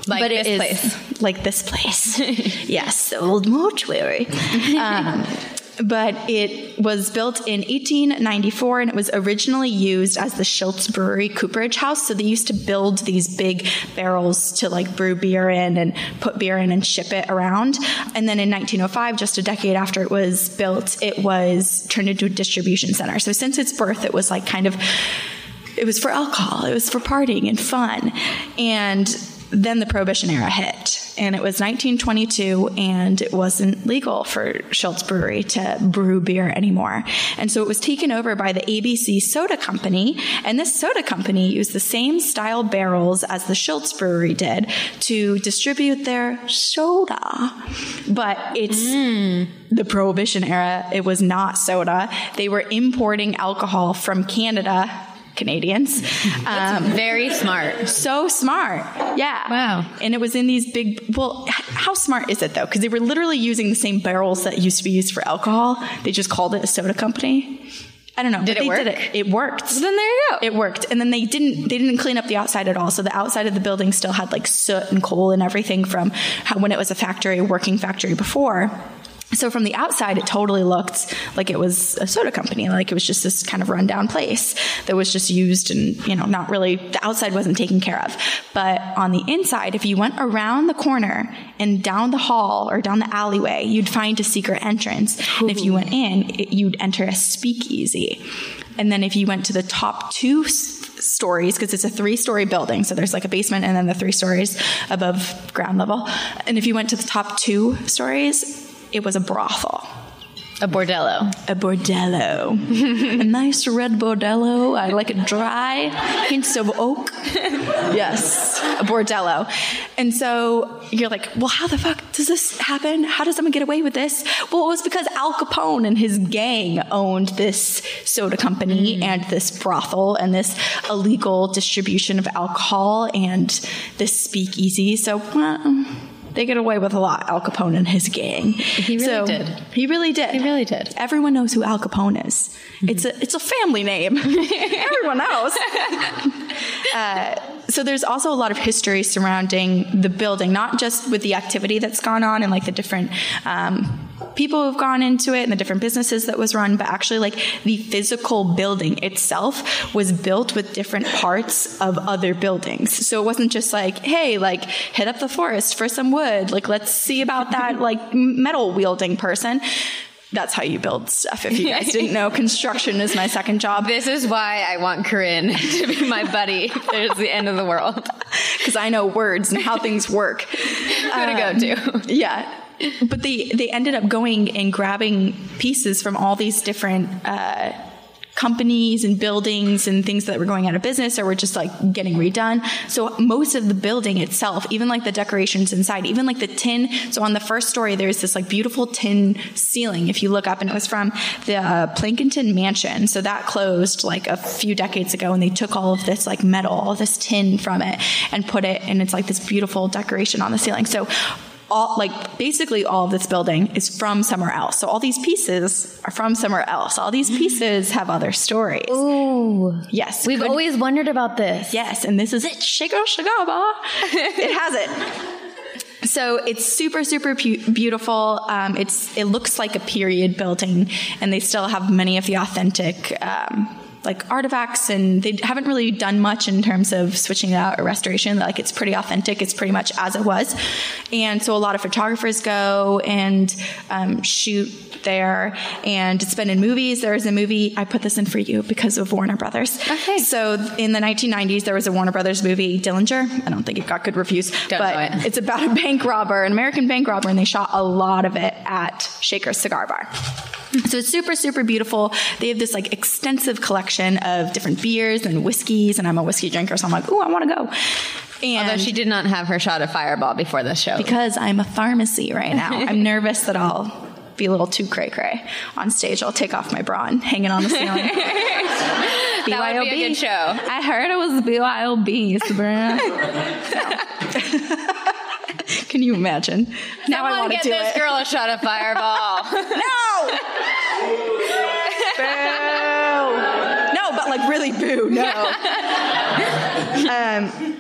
Like but it this is place. like this place. yes, the old mortuary. Um, but it was built in 1894 and it was originally used as the Schultz Brewery cooperage house. So they used to build these big barrels to like brew beer in and put beer in and ship it around. And then in 1905, just a decade after it was built, it was turned into a distribution center. So since its birth, it was like kind of it was for alcohol, it was for partying and fun. And then the Prohibition era hit. And it was 1922, and it wasn't legal for Schultz Brewery to brew beer anymore. And so it was taken over by the ABC Soda Company. And this soda company used the same style barrels as the Schultz Brewery did to distribute their soda. But it's the Prohibition era, it was not soda. They were importing alcohol from Canada, Canadians. Um, Very smart. so smart. Yeah. Wow. And it was in these big, well, how smart is it though? Because they were literally using the same barrels that used to be used for alcohol. They just called it a soda company. I don't know. Did but it they work? Did it. it worked. Then there you go. It worked. And then they didn't they didn't clean up the outside at all. So the outside of the building still had like soot and coal and everything from how, when it was a factory, a working factory before. So from the outside, it totally looked like it was a soda company, like it was just this kind of rundown place that was just used and, you know, not really, the outside wasn't taken care of. But on the inside, if you went around the corner and down the hall or down the alleyway, you'd find a secret entrance. And if you went in, it, you'd enter a speakeasy. And then if you went to the top two s- stories, because it's a three story building, so there's like a basement and then the three stories above ground level. And if you went to the top two stories, it was a brothel. A bordello. A bordello. a nice red bordello. I like it dry, hints of oak. yes, a bordello. And so you're like, well, how the fuck does this happen? How does someone get away with this? Well, it was because Al Capone and his gang owned this soda company mm. and this brothel and this illegal distribution of alcohol and this speakeasy. So, well, they get away with a lot, Al Capone and his gang. He really did. He really did. He really did. Everyone knows who Al Capone is. It's a it's a family name. Everyone knows. Uh, so there's also a lot of history surrounding the building, not just with the activity that's gone on and like the different um, people who've gone into it and the different businesses that was run, but actually like the physical building itself was built with different parts of other buildings. So it wasn't just like, hey, like hit up the forest for some wood. Like let's see about that like metal wielding person. That's how you build stuff. If you guys didn't know, construction is my second job This is why I want Corinne to be my buddy. There's the end of the world. because I know words and how things work. Who to go to? Yeah. But they, they ended up going and grabbing pieces from all these different uh, companies and buildings and things that were going out of business or were just like getting redone. So most of the building itself, even like the decorations inside, even like the tin. So on the first story, there's this like beautiful tin ceiling. If you look up, and it was from the uh, Plankinton Mansion. So that closed like a few decades ago, and they took all of this like metal, all this tin from it, and put it, and it's like this beautiful decoration on the ceiling. So all like basically all of this building is from somewhere else. So all these pieces are from somewhere else. All these pieces have other stories. Ooh. Yes. We've good- always wondered about this. Yes, and this is it. Shigo Shigaba. it has it. So it's super, super pu- beautiful. Um, it's it looks like a period building, and they still have many of the authentic um, like artifacts, and they haven't really done much in terms of switching it out or restoration. Like it's pretty authentic. It's pretty much as it was, and so a lot of photographers go and um, shoot there, and it's been in movies. There is a movie I put this in for you because of Warner Brothers. Okay. So in the 1990s, there was a Warner Brothers movie, Dillinger. I don't think it got good reviews, Don't but know it. it's about a bank robber, an American bank robber, and they shot a lot of it at Shaker's Cigar Bar. So it's super, super beautiful. They have this like extensive collection of different beers and whiskeys, and I'm a whiskey drinker, so I'm like, ooh, I want to go. And Although she did not have her shot of Fireball before this show. because I'm a pharmacy right now, I'm nervous that I'll be a little too cray cray on stage. I'll take off my bra and hang it on the ceiling. That would be a good show. I heard it was BYOB, Sabrina. Can you imagine? Now I want to get do this it. girl a shot of Fireball. No! boo! No, but like really boo, no. um,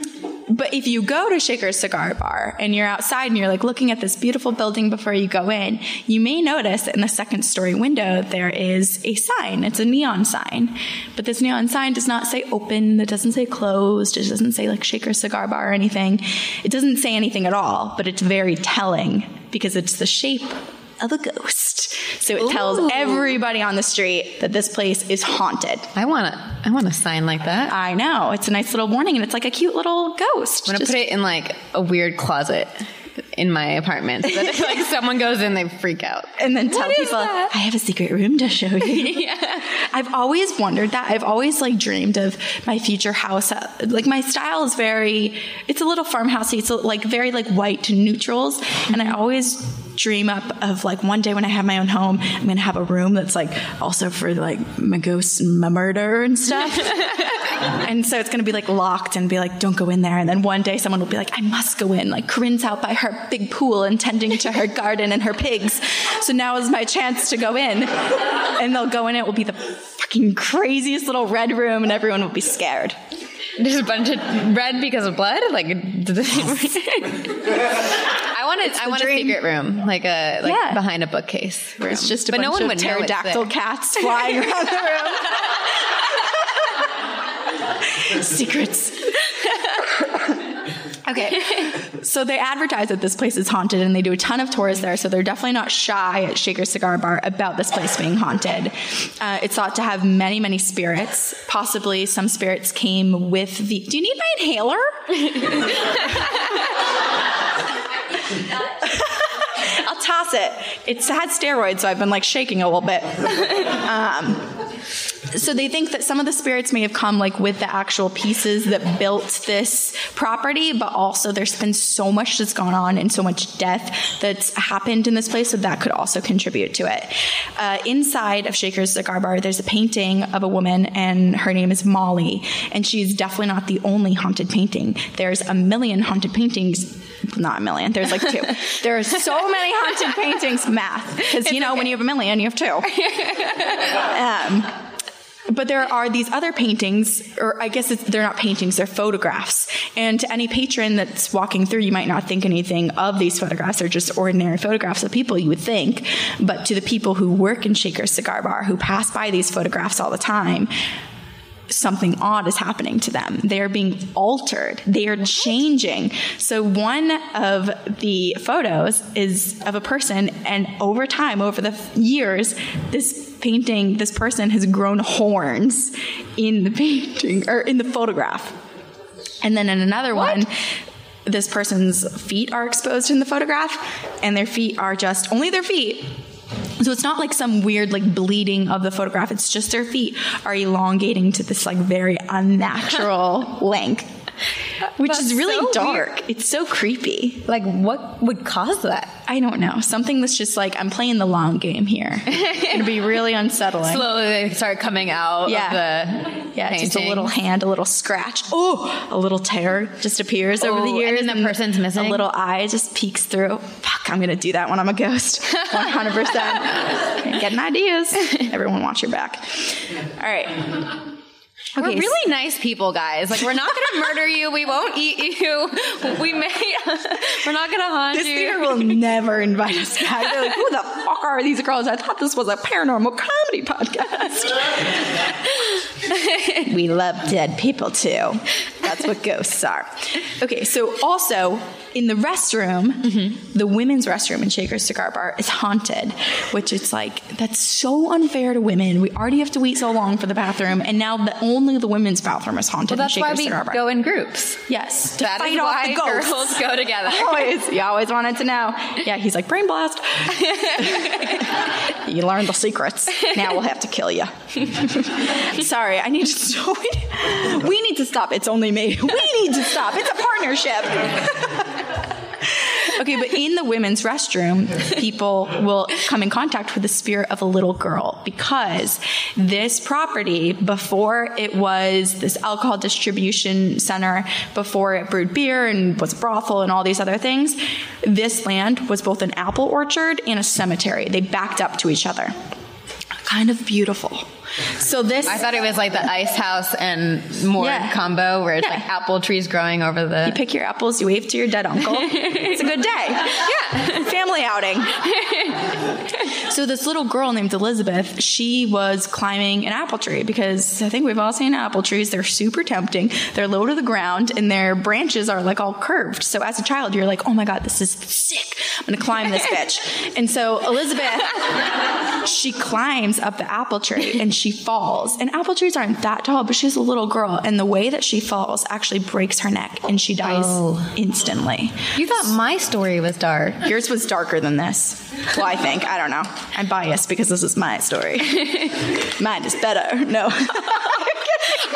but if you go to Shaker's Cigar Bar and you're outside and you're like looking at this beautiful building before you go in, you may notice in the second story window there is a sign. It's a neon sign. But this neon sign does not say open, it doesn't say closed, it doesn't say like Shaker's Cigar Bar or anything. It doesn't say anything at all, but it's very telling because it's the shape of a ghost. So it tells everybody on the street that this place is haunted. I want to. I want a sign like that. I know. It's a nice little warning and it's like a cute little ghost. I'm gonna put it in like a weird closet in my apartment. So that if like someone goes in, they freak out. and then tell What people? I have a secret room to show you. yeah. I've always wondered that. I've always like dreamed of my future house. Uh, Like my style is very, it's a little farmhousey. It's like very like white to neutrals. And I always dream up of like one day when I have my own home, I'm to have a room that's like also for like my ghosts and my murder and stuff. and so it's to be like locked and be like, don't go in there. And then one day someone will be like, I must go in. Like Corinne's out by her big pool and tending to her garden and her pigs. So now is my chance to go in. And they'll go in. It will be the fucking craziest little red room and everyone will be scared. There's a bunch of red because of blood. Like, I want a, I want a secret room, like a like Yeah. behind a bookcase. Room. It's just a but bunch no one of would pterodactyl cats flying around the room. Secrets. Okay. So they advertise that this place is haunted and they do a ton of tours there. So they're definitely not shy at Shaker Cigar Bar about this place being haunted. Uh, it's thought to have many, many spirits. Possibly some spirits came with the. Do you need my inhaler? I'll toss it. It's had steroids, so I've been like shaking a little bit. Um, so they think that some of the spirits may have come like with the actual pieces that built this property, but also there's been so much that's gone on and so much death that's happened in this place, so that could also contribute to it. Uh, inside of Shaker's Cigar Bar, there's a painting of a woman, and her name is Molly, and she's definitely not the only haunted painting. There's a million haunted paintings. Not a million. There's like two. there are so many haunted paintings. Math, because you know when you have a million, you have two. Um, but there are these other paintings, or I guess they're not paintings, they're photographs. And to any patron that's walking through, you might not think anything of these photographs. They're just ordinary photographs of people, you would think. But to the people who work in Shaker's Cigar Bar, who pass by these photographs all the time, something odd is happening to them. They are being altered. They are changing. So one of the photos is of a person, and over time, over the years, this painting, this person has grown horns in the painting or in the photograph. And then in another one, this person's feet are exposed in the photograph, and their feet are just only their feet. So it's not like some weird like bleeding of the photograph. It's just their feet are elongating to this like very unnatural length, which That's is really so dark. It's so creepy. Like, what would cause that? I don't know. Something that's just like I'm playing the long game here. It'd be really unsettling. Slowly, they start coming out Yeah. of the Yeah, painting. just a little hand, a little scratch. Oh, a little tear just appears over the oh, years. and then the person's missing? A little eye just peeks through. Fuck, I'm gonna do that when I'm a ghost. 100%. Getting ideas. Everyone watch your back. All right. We're Okay, really nice people, guys. Like, we're not going to murder you. We won't eat you. We may. we're not going to haunt This you. theater will never invite us back. They're like, who the fuck are these girls? I thought this was a paranormal comedy podcast. we love dead people too. That's what ghosts are. Okay, so also in the restroom, mm-hmm. the women's restroom in Shaker's Cigar Bar is haunted, which it's like that's so unfair to women. We already have to wait so long for the bathroom, and now the, only the women's bathroom is haunted. Well, that's in why Shaker's we Cigar Bar. go in groups. Yes, that is why girls go together. always, you always wanted to know. Yeah, he's like brain blast. you learned the secrets. Now we'll have to kill you. Sorry, I need to. We need to stop. It's only me. We need to stop. It's a partnership. Okay, but in the women's restroom, people will come in contact with the spirit of a little girl because this property, before it was this alcohol distribution center, before it brewed beer and was a brothel and all these other things, this land was both an apple orchard and a cemetery. They backed up to each other. Kind of beautiful. So this, I thought it was like the ice house and more yeah. combo, where it's yeah. like apple trees growing over the. You pick your apples, you wave to your dead uncle. it's a good day. Yeah, family outing. so this little girl named Elizabeth, she was climbing an apple tree because I think we've all seen apple trees. They're super tempting. They're low to the ground and their branches are like all curved. So as a child, you're like, oh my god, this is sick. I'm gonna climb this bitch. and so Elizabeth, she climbs up the apple tree and she she falls. And apple trees aren't that tall, but she's a little girl. And the way that she falls actually breaks her neck and she dies oh. instantly. You thought my story was dark. Yours was darker than this. Well, I think. I don't know. I'm biased because this is my story. Mine is better. No.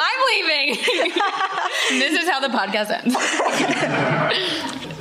I'm leaving. this is how the podcast ends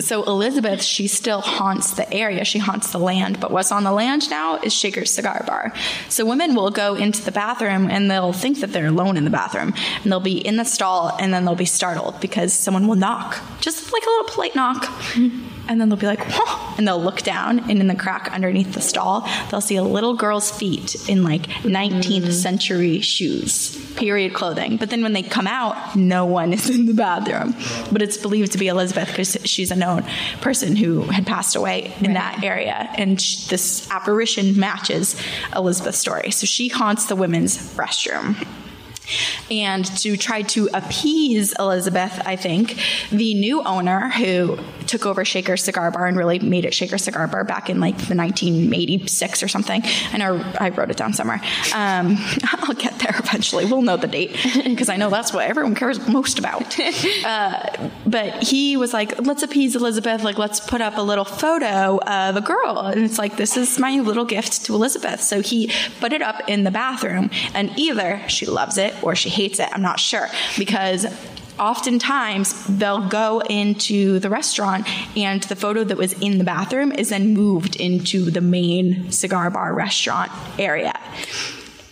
so Elizabeth, she still haunts the area. She haunts the land. But what's on the land now is Shaker's Cigar Bar. So women will go into the bathroom and they'll think that they're alone in the bathroom. And they'll be in the stall and then they'll be startled because someone will knock. Just like a little polite knock. Mm-hmm and then they'll be like, Whoa! and they'll look down, and in the crack underneath the stall, they'll see a little girl's feet in like 19th mm-hmm. century shoes, period clothing. But then when they come out, no one is in the bathroom. But it's believed to be Elizabeth because she's a known person who had passed away in right. that area. And this apparition matches Elizabeth's story. So she haunts the women's restroom. And to try to appease Elizabeth, I think, the new owner who took over Shaker Cigar Bar and really made it Shaker Cigar Bar back in like the 1986 or something. I know I wrote it down somewhere. Um, I'll get there eventually. We'll know the date because I know that's what everyone cares most about. Uh, but he was like, let's appease Elizabeth. Like, let's put up a little photo of a girl. And it's like, this is my little gift to Elizabeth. So he put it up in the bathroom and either she loves it or she hates it. I'm not sure because oftentimes they'll go into the restaurant and the photo that was in the bathroom is then moved into the main cigar bar restaurant area.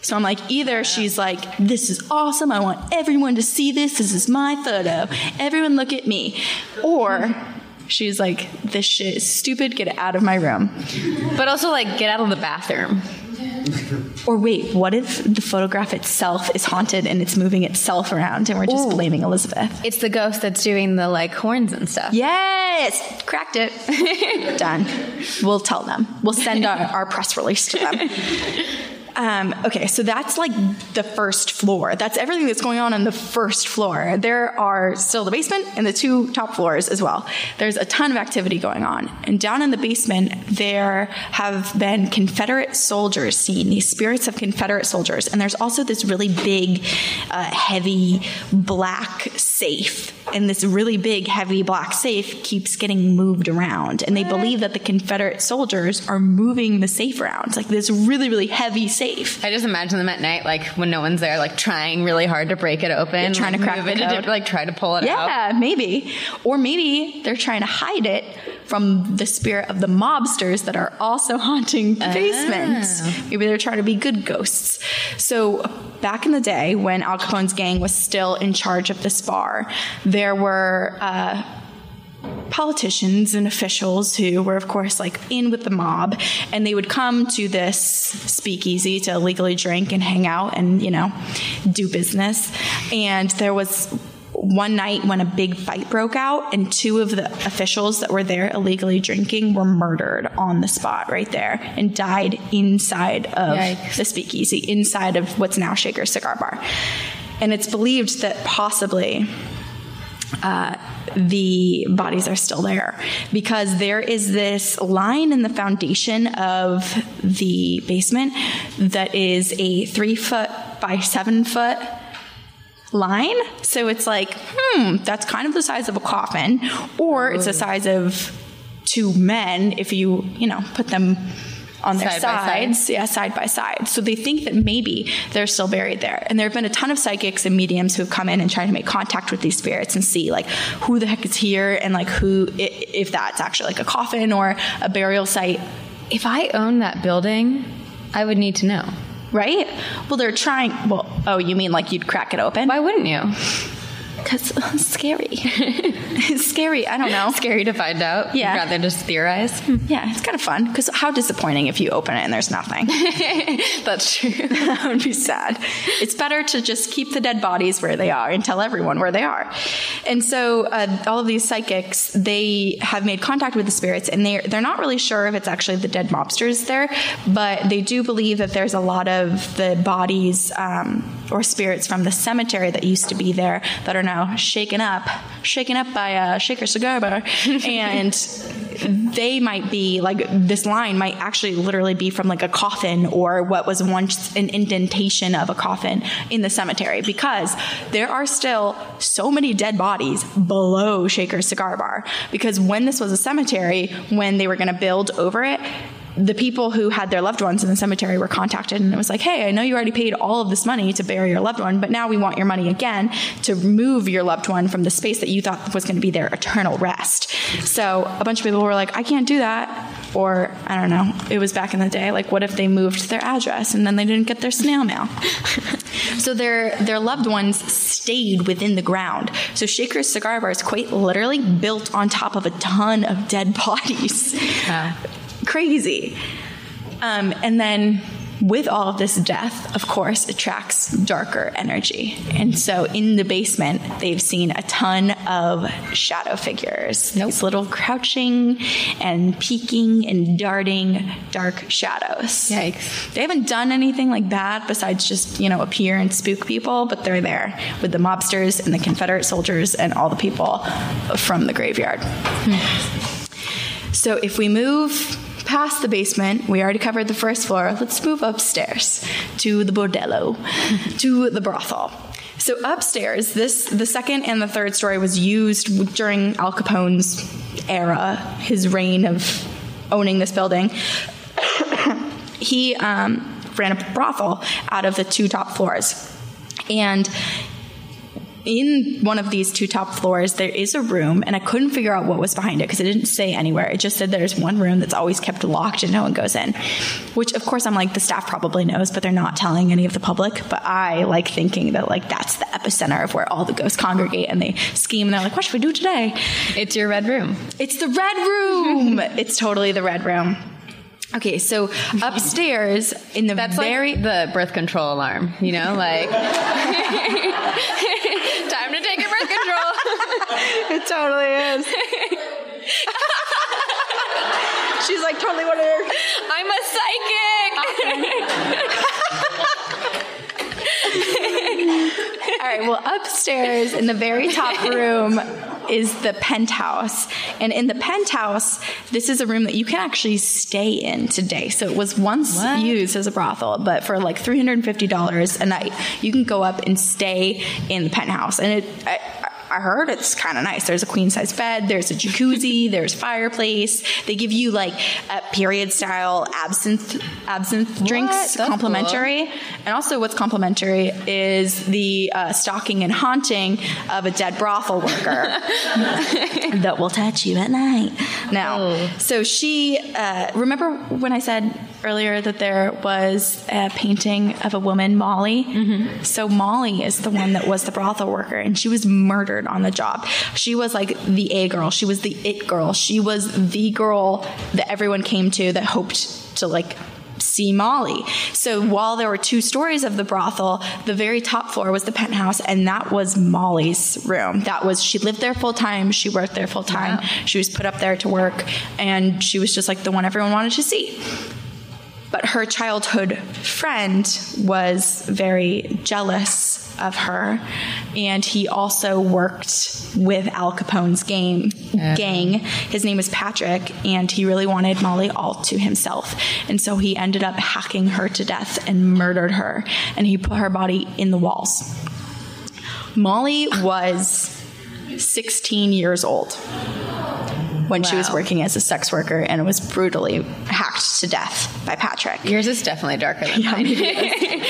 So I'm like, either she's like, this is awesome. I want everyone to see this. This is my photo. Everyone look at me. Or she's like, this shit is stupid. Get it out of my room. But also, like, get out of the bathroom. Or wait, what if the photograph itself is haunted and it's moving itself around and we're just Ooh. blaming Elizabeth? It's the ghost that's doing the like horns and stuff. Yes! Cracked it. Done. We'll tell them. We'll send our, our press release to them. Um, okay, so that's like the first floor. That's everything that's going on on the first floor. There are still the basement and the two top floors as well. There's a ton of activity going on. And down in the basement, there have been Confederate soldiers seen, these spirits of Confederate soldiers. And there's also this really big, uh, heavy black safe. And this really big, heavy black safe keeps getting moved around. And they believe that the Confederate soldiers are moving the safe around. like this really, really heavy safe safe. I just imagine them at night, like when no one's there, like trying really hard to break it open, yeah, trying like, to crack it, to, like try to pull it yeah, out. Yeah, maybe. Or maybe they're trying to hide it from the spirit of the mobsters that are also haunting the basements. Oh. Maybe they're trying to be good ghosts. So back in the day when Al Capone's gang was still in charge of this bar, there were. Uh, politicians and officials who were, of course, like in with the mob, and they would come to this speakeasy to illegally drink and hang out and, you know, do business. And there was one night when a big fight broke out and two of the officials that were there illegally drinking were murdered on the spot right there and died inside of Yikes. the speakeasy inside of what's now Shaker Cigar Bar and it's believed that possibly uh, the bodies are still there because there is this line in the foundation of the basement that is a three foot by seven foot line. So it's like, hmm, that's kind of the size of a coffin, or it's the size of two men if you, you know, put them on their Side by side. sides, yeah, side by side. So they think that maybe they're still buried there. And there have been a ton of psychics and mediums who have come in and tried to make contact with these spirits and see like who the heck is here and like who, if that's actually like a coffin or a burial site, If I own that building, I would need to know. right? Well, they're trying. Well, oh, you mean like you'd crack it open? Why wouldn't you? Because it's scary. it's scary. I don't know. Scary to find out. Yeah. You'd rather just theorize. Yeah, it's kind of fun. Because how disappointing if you open it and there's nothing. That's true. that would be sad. It's better to just keep the dead bodies where they are and tell everyone where they are. And so uh, all of these psychics, they have made contact with the spirits, and they're they're not really sure if it's actually the dead mobsters there, but they do believe that there's a lot of the bodies um, or spirits from the cemetery that used to be there that are now shaken up, shaken up by a shaker cigar bar, and they might be like this line might actually literally be from like a coffin or what was once an indentation of a coffin in the cemetery because there are still so many dead bodies below Shaker cigar bar because when this was a cemetery when they were going to build over it the people who had their loved ones in the cemetery were contacted and it was like, hey, I know you already paid all of this money to bury your loved one, but now we want your money again to move your loved one from the space that you thought was going to be their eternal rest. So a bunch of people were like, I can't do that. Or I don't know, it was back in the day, like what if they moved their address and then they didn't get their snail mail? so their their loved ones stayed within the ground. So Shaker's cigar bar is quite literally built on top of a ton of dead bodies. Crazy. Um, and then with all of this death, of course, attracts darker energy. And so in the basement, they've seen a ton of shadow figures. These little crouching and peeking and darting dark shadows. Yikes. They haven't done anything like that besides just, you know, appear and spook people, but they're there with the mobsters and the Confederate soldiers and all the people from the graveyard. So if we move past the basement, we already covered the first floor. Let's move upstairs to the bordello, to the brothel. So upstairs, this the second and the third story was used during Al Capone's era, his reign of owning this building. he um, ran a brothel out of the two top floors, and in one of these two top floors, there is a room, and I couldn't figure out what was behind it because it didn't say anywhere. It just said there's one room that's always kept locked and no one goes in. Which, of course, I'm like, the staff probably knows, but they're not telling any of the public. But I like thinking that, like, that's the epicenter of where all the ghosts congregate and they scheme and they're like, what should we do today? It's your red room. It's the red room. it's totally the red room. Okay, so upstairs in the That's very like the birth control alarm, you know, like time to take a birth control. it totally is. She's like totally one of their I'm a psychic. All right, well, upstairs in the very top room is the penthouse. And in the penthouse, this is a room that you can actually stay in today. So it was once What? used as a brothel, but for like $350 a night, you can go up and stay in the penthouse. And it, I, I heard it's kind of nice. There's a queen size bed, there's a jacuzzi, there's fireplace. They give you like a period style absinthe absinthe drinks That's cool. complimentary. And also, what's complimentary is the uh, stalking and haunting of a dead brothel worker that will touch you at night. Now, Oh. so she, uh, remember when I said earlier that there was a painting of a woman, Molly? Mm-hmm. So Molly is the one that was the brothel worker, and she was murdered on the job. She was like the A girl. She was the it girl. She was the girl that everyone came to that hoped to like see Molly. So while there were two stories of the brothel, the very top floor was the penthouse, and that was Molly's room. That was she lived there full time. She worked there full time. Wow. She was put up there to work, and she was just like the one everyone wanted to see. But her childhood friend was very jealous of her, and he also worked with Al Capone's game, gang. His name was Patrick, and he really wanted Molly all to himself. And so he ended up hacking her to death and murdered her, and he put her body in the walls. Molly was 16 years old when she was working as a sex worker and was brutally hacked to death by Patrick. Yours is definitely darker than mine.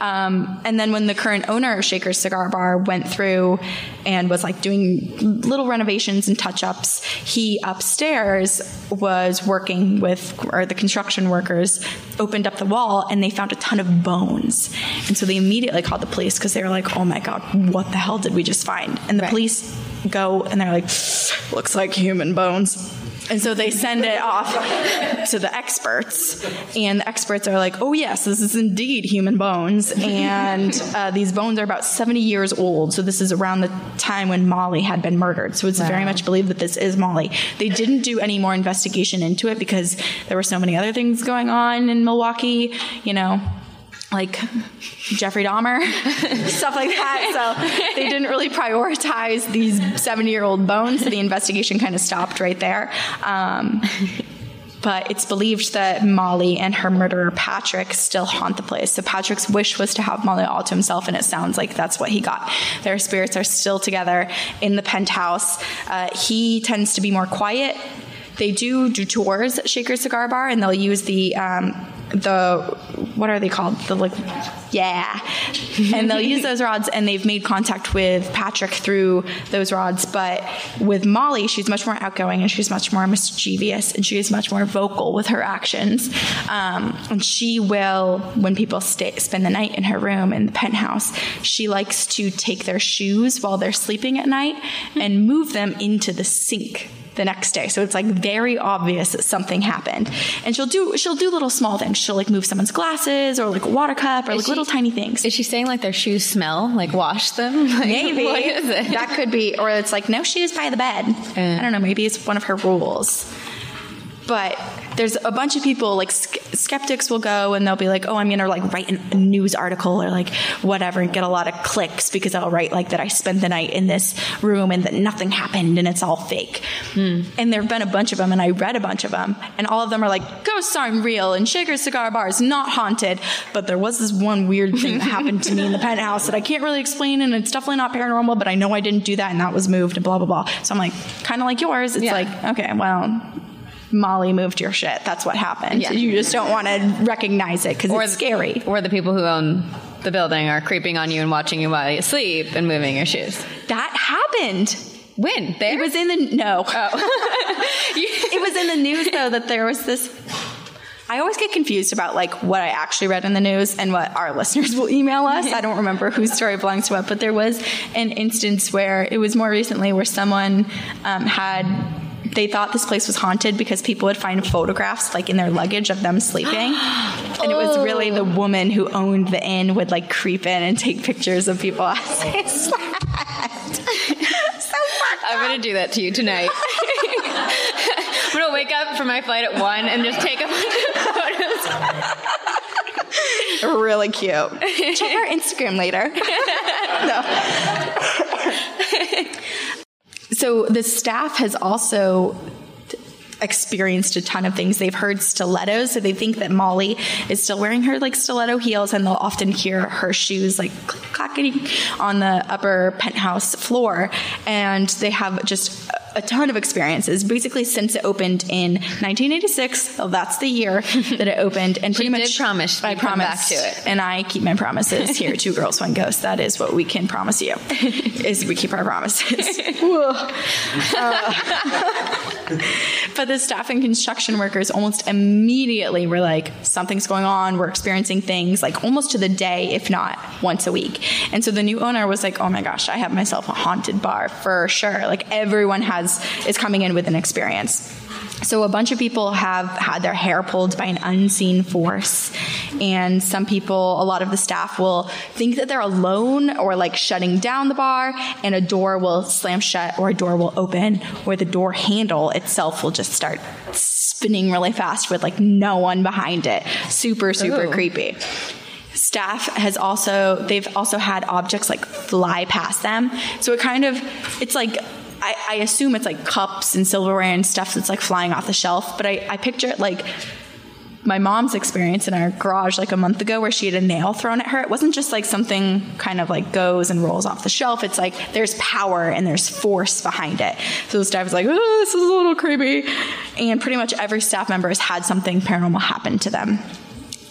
Um, and then when the current owner of Shaker's Cigar Bar went through and was like doing little renovations and touch ups, he upstairs was working with, or the construction workers opened up the wall and they found a ton of bones. And so they immediately called the police because they were like, oh my God, what the hell did we just find? And the Right. police go and they're like, looks like human bones. And so they send it off to the experts, and the experts are like, "Oh yes, this is indeed human bones, and uh, these bones are about 70 years old. So this is around the time when Molly had been murdered. So it's very much believed that this is Molly. They didn't do any more investigation into it because there were so many other things going on in Milwaukee. You know, like Jeffrey Dahmer, stuff like that. So they didn't really prioritize these 70 year old bones. So the investigation kind of stopped right there. Um, but it's believed that Molly and her murderer Patrick still haunt the place. So Patrick's wish was to have Molly all to himself, and it sounds like that's what he got. Their spirits are still together in the penthouse. Uh, he tends to be more quiet. They do do tours at Shaker Cigar Bar, and they'll use the um, the what are they called? The like, yeah, and they'll use those rods, and they've made contact with Patrick through those rods. But with Molly, she's much more outgoing, and she's much more mischievous, and she is much more vocal with her actions. Um, and she will, when people stay spend the night in her room in the penthouse, she likes to take their shoes while they're sleeping at night and move them into the sink the next day. So it's like very obvious that something happened. And she'll do she'll do little small things. She'll like move someone's glasses or like a water cup or like she- little tiny things. Is she saying like their shoes smell? Like wash them? Like, Maybe What is it? that could be, or it's like no shoes by the bed. Uh. I don't know. Maybe it's one of her rules. But there's a bunch of people like skeptics will go and they'll be like, oh, I'm gonna like write an- a news article or like whatever and get a lot of clicks because I'll write like that I spent the night in this room and that nothing happened and it's all fake. Hmm. And there have been a bunch of them and I read a bunch of them and all of them are like ghosts aren't real and Shaker Cigar Bar is not haunted. But there was this one weird thing that happened to me in the penthouse that I can't really explain and it's definitely not paranormal, but I know I didn't do that and that was moved and blah blah blah. So I'm like, kind of like yours. It's Yeah. like, okay, well. Molly moved your shit. That's what happened. Yeah. You just don't want to recognize it because it's the- scary. Or the people who own the building are creeping on you and watching you while you sleep and moving your shoes. That happened. When? There? It was in the no. Oh. it was in the news though that there was this. I always get confused about like what I actually read in the news and what our listeners will email us. I don't remember whose story belongs to what, but there was an instance where it was more recently where someone um, had. They thought this place was haunted because people would find photographs like in their luggage of them sleeping. And it was really the oh. woman who owned the inn would like creep in and take pictures of people as they slept. so I'm gonna do that to you tonight. I'm gonna wake up for my flight at one and just take a bunch of photos. really cute. Check our Instagram later. No. So the staff has also experienced a ton of things. They've heard stilettos, so they think that Molly is still wearing her like stiletto heels, and they'll often hear her shoes like clacking on the upper penthouse floor. And they have just a ton of experiences. Basically, since it opened in 1986, well, that's the year that it opened, and pretty much promise I back to it. and I keep my promises here. Two girls, one ghost. That is what we can promise you. Is we keep our promises. Uh, but the staff and construction workers almost immediately were like, something's going on. We're experiencing things like almost to the day, if not once a week. And so the new owner was like, oh my gosh, I have myself a haunted bar for sure. Like everyone has is coming in with an experience. So a bunch of people have had their hair pulled by an unseen force. And some people, a lot of the staff will think that they're alone or like shutting down the bar and a door will slam shut or a door will open or the door handle itself will just start spinning really fast with like no one behind it. Super, super Ooh. creepy. Staff has also, they've also had objects like fly past them. So it kind of, it's like, I, I assume it's like cups and silverware and stuff that's like flying off the shelf, but I, I picture it like my mom's experience in our garage like a month ago where she had a nail thrown at her. It wasn't just like something kind of like goes and rolls off the shelf. It's like there's power and there's force behind it. So staff is like, oh, this is a little creepy. And pretty much every staff member has had something paranormal happen to them.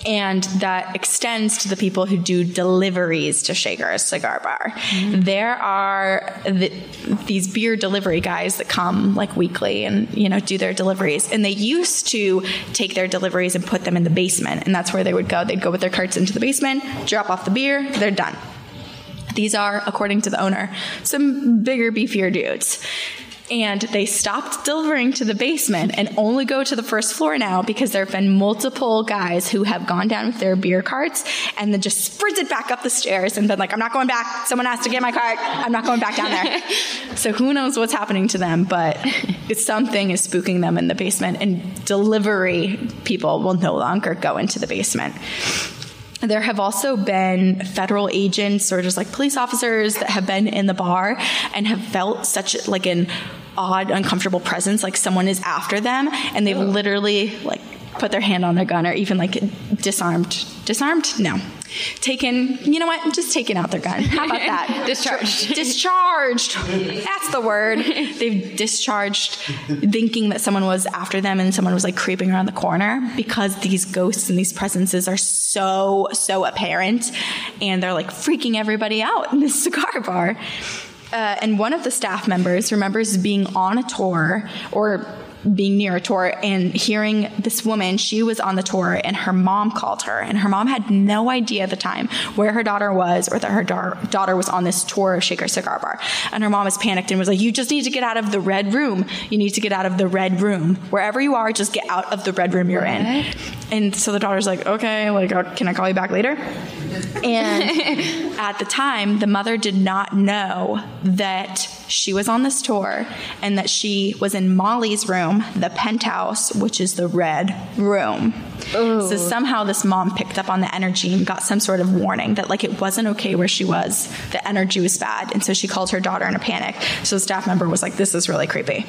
And that extends to the people who do deliveries to Shaker's Cigar Bar. There are the, these beer delivery guys that come like weekly and you know do their deliveries. And they used to take their deliveries and put them in the basement, and that's where they would go. They'd go with their carts into the basement, drop off the beer, they're done. These are, according to the owner, some bigger, beefier dudes. And they stopped delivering to the basement and only go to the first floor now because there have been multiple guys who have gone down with their beer carts and then just sprinted back up the stairs and been like, I'm not going back. Someone has to get my cart. I'm not going back down there. so who knows what's happening to them, but something is spooking them in the basement and delivery people will no longer go into the basement. There have also been federal agents or just like police officers that have been in the bar and have felt such like an odd, uncomfortable presence, like someone is after them, and they've literally like put their hand on their gun or even like disarmed. Disarmed? No. Taken, you know what? Just taken out their gun. How about that? Discharged. discharged. That's the word. They've discharged thinking that someone was after them and someone was like creeping around the corner because these ghosts and these presences are so, so apparent and they're like freaking everybody out in this cigar bar. Uh, and one of the staff members remembers being on a tour or being near a tour and hearing this woman, she was on the tour and her mom called her. And her mom had no idea at the time where her daughter was or that her da- daughter was on this tour of Shaker Cigar Bar. And her mom was panicked and was like, You just need to get out of the red room. You need to get out of the red room. Wherever you are, just get out of the red room you're in. And so the daughter's like, Okay, like, uh, can I call you back later? And at the time, the mother did not know that she was on this tour and that she was in Molly's room, the penthouse, which is the red room. So somehow this mom picked up on the energy and got some sort of warning that like it wasn't okay where she was. The energy was bad. And so she called her daughter in a panic. So the staff member was like, this is really creepy.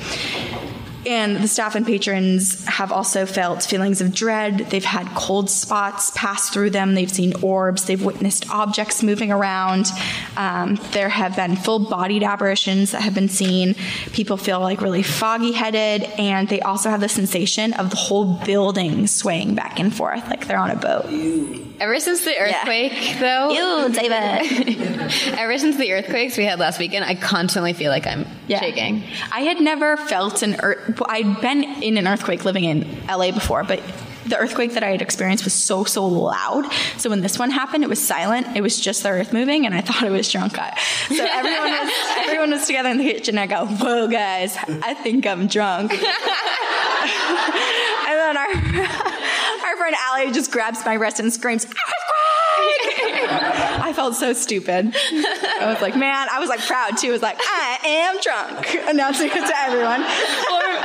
And the staff and patrons have also felt feelings of dread. They've had cold spots pass through them. They've seen orbs. They've witnessed objects moving around. Um, there have been full bodied apparitions that have been seen. People feel like really foggy headed. And they also have the sensation of the whole building swaying back and forth like they're on a boat. Ever since the earthquake, though, Ew, David. ever since the earthquakes we had last weekend, I constantly feel like I'm shaking. I had never felt an earth. I'd been in an earthquake living in LA before, but the earthquake that I had experienced was so so loud. So when this one happened, it was silent. It was just the earth moving, and I thought it was drunk. So everyone was everyone was together in the kitchen. I go, "Whoa, guys, I think I'm drunk." and then our our friend Allie just grabs my wrist and screams, "Earthquake!" I felt so stupid. I was like, man, I was like proud too. I was like, I am drunk, announcing it to everyone.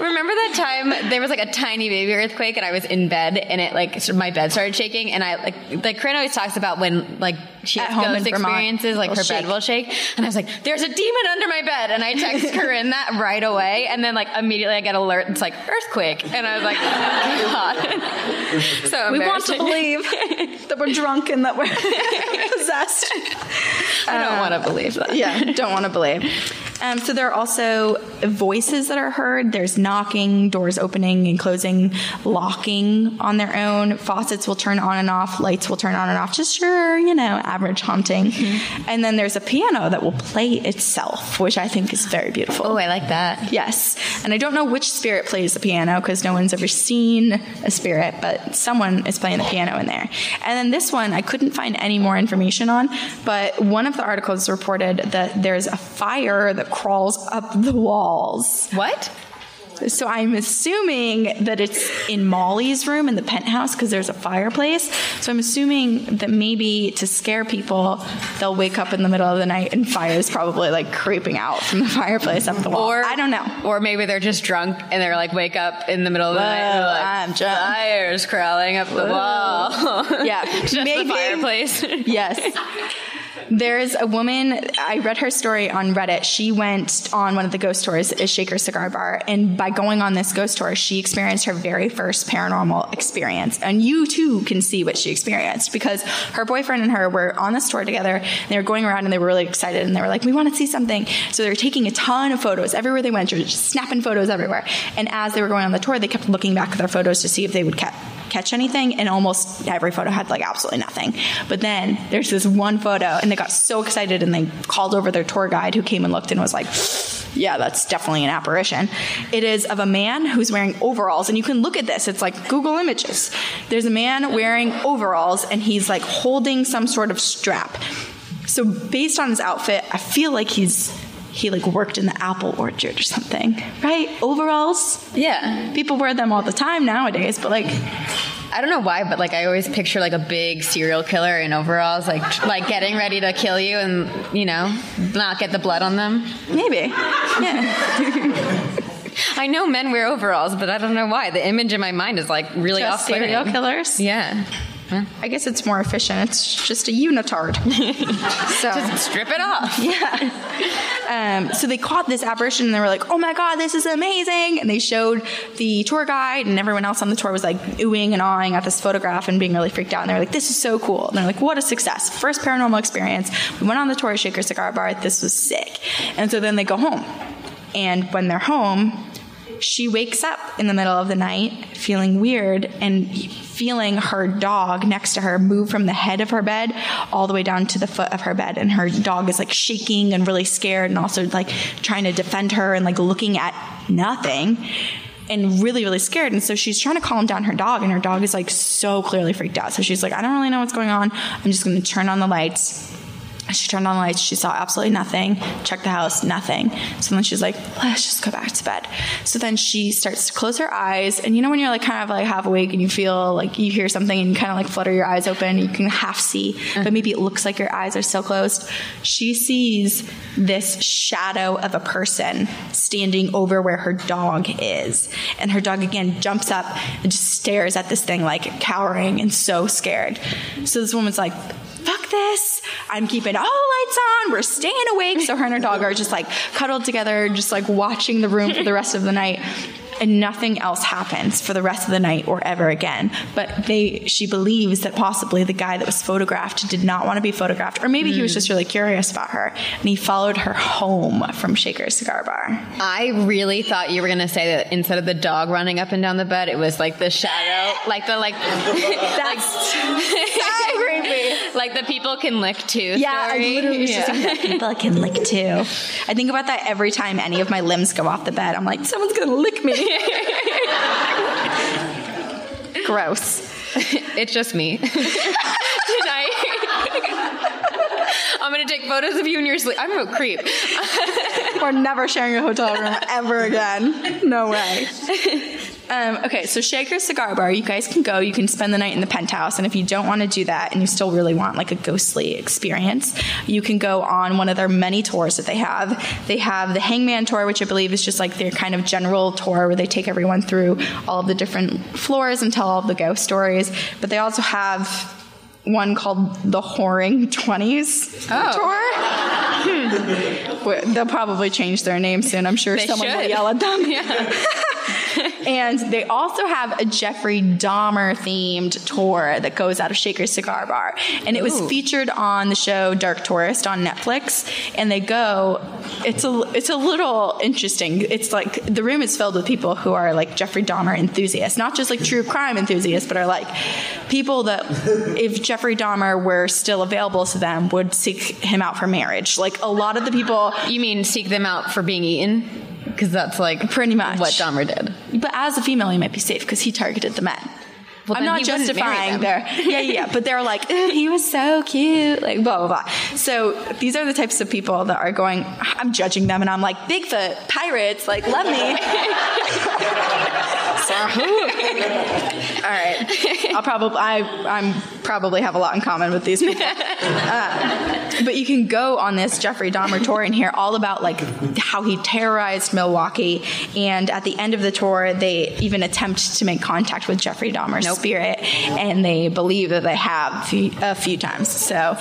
Remember that time there was like a tiny baby earthquake and I was in bed and it like sort of my bed started shaking and I like like Corinne always talks about when like she At has home ghost experiences like her bed will shake. And I was like there's a demon under my bed. And I text Corinne that right away. And then like immediately I get alert. It's like earthquake. And I was like oh God. So We want to believe that we're drunk and that we're possessed. I don't want to believe that. yeah, don't want to believe. Um, so there are also voices that are heard. There's knocking, doors opening and closing, locking on their own. Faucets will turn on and off. Lights will turn on and off. Just your, you know, average haunting. Mm-hmm. And then there's a piano that will play itself, which I think is very beautiful. oh I like that Yes. And I don't know which spirit plays the piano because no one's ever seen a spirit, but someone is playing the piano in there. And then this one, I couldn't find any more information on, but one of the articles reported that there's a fire that crawls up the walls. what So I'm assuming that it's in Molly's room in the penthouse because there's a fireplace. So I'm assuming that maybe to scare people, they'll wake up in the middle of the night and fire is probably like creeping out from the fireplace up the wall. Or I don't know. Or maybe they're just drunk and they're like wake up in the middle of the night and like, I'm drunk. Fires crawling up the wall. Yeah, just maybe. the fireplace. yes. There's a woman, I read her story on Reddit. She went on one of the ghost tours at Shaker Cigar Bar, and by going on this ghost tour, she experienced her very first paranormal experience. And you too can see what she experienced because her boyfriend and her were on this tour together, and they were going around and they were really excited, and they were like, We want to see something. So they were taking a ton of photos everywhere they went, just snapping photos everywhere. And as they were going on the tour, they kept looking back at their photos to see if they would catch catch anything, and almost every photo had like absolutely nothing. But then there's this one photo, and they got so excited, and they called over their tour guide who came and looked and was like, yeah, that's definitely an apparition. It is of a man who's wearing overalls, and you can look at this. It's like Google Images. There's a man wearing overalls, and he's like holding some sort of strap. So based on his outfit, I feel like he's he like worked in the apple orchard or something, right? Overalls. yeah. People wear them all the time nowadays, but like I don't know why, but like I always picture like a big serial killer in overalls, like like getting ready to kill you and you know not get the blood on them. maybe, yeah. I know men wear overalls, but I don't know why. The image in my mind is like really off-putting. serial killers. Yeah. I guess it's more efficient. It's just a unitard. so Strip it off. Um, so they caught this apparition and they were like, oh my God, this is amazing. And they showed the tour guide and everyone else on the tour was like oohing and awing at this photograph and being really freaked out. And they were like, this is so cool. And they're like, what a success. First paranormal experience. We went on the tour at Shaker Cigar Bar. This was sick. And so then they go home. And when they're home, she wakes up in the middle of the night feeling weird and feeling her dog next to her move from the head of her bed all the way down to the foot of her bed. And her dog is like shaking and really scared and also like trying to defend her and like looking at nothing and really really scared. And so she's trying to calm down her dog and her dog is like so clearly freaked out. So she's like i don't really know what's going on. I'm just going to turn on the lights she turned on the lights. She saw absolutely nothing. Checked the house, nothing. So then she's like, let's just go back to bed. So then she starts to close her eyes. And you know, when you're like kind of like half awake and you feel like you hear something and you kind of like flutter your eyes open, you can half see, but mm-hmm. maybe it looks like your eyes are still closed. She sees this shadow of a person standing over where her dog is. And her dog again jumps up and just stares at this thing like cowering and so scared. So this woman's like, fuck this. I'm keeping all lights on. We're staying awake. So her and her dog are just like cuddled together, just like watching the room for the rest of the night. And nothing else happens for the rest of the night or ever again. But they, she believes that possibly the guy that was photographed did not want to be photographed, or maybe he was just really curious about her, and he followed her home from Shaker Cigar Bar. I really thought you were gonna say that instead of the dog running up and down the bed, it was like the shadow, like the like, That's creepy. like the people can lick too. Yeah, I literally was just Yeah. thinking that people can lick too. I think about that every time any of my limbs go off the bed. I'm like, someone's gonna lick me. Gross. it's just me. Tonight. I'm gonna take photos of you in your sleep. I'm a creep. We're never sharing a hotel room ever again. No way. Um, okay, so Shaker Cigar Bar, you guys can go. You can spend the night in the penthouse, and if you don't want to do that, and you still really want like a ghostly experience, you can go on one of their many tours that they have. They have the Hangman Tour, which I believe is just like their kind of general tour where they take everyone through all of the different floors and tell all of the ghost stories. But they also have one called the Whoring 20s tour. Hmm. Well, They'll probably change their name soon. I'm sure They someone will yell at them. and they also have a Jeffrey Dahmer themed tour that goes out of Shaker Cigar Bar. And it was Ooh. featured on the show Dark Tourist on Netflix. And they go, it's a, it's a little interesting. It's like the room is filled with people who are like Jeffrey Dahmer enthusiasts, not just like true crime enthusiasts, but are like people that if Jeffrey Dahmer were still available to them would seek him out for marriage. Like a lot of the people You mean seek them out for being eaten? Because that's like Pretty much. what Dahmer did. But as a female, you might be safe because he targeted the men. Well, I'm not he wouldn't marry justifying their yeah yeah yeah, but they're like "Eh, he was so cute like blah blah blah. So these are the types of people that are going. I'm judging them, and I'm like Bigfoot pirates like love me. All right, I'll probably I I'm probably have a lot in common with these people. Uh, but you can go on this Jeffrey Dahmer tour and hear all about like how he terrorized Milwaukee. And at the end of the tour, they even attempt to make contact with Jeffrey Dahmer's spirit, and they believe that they have a few times. So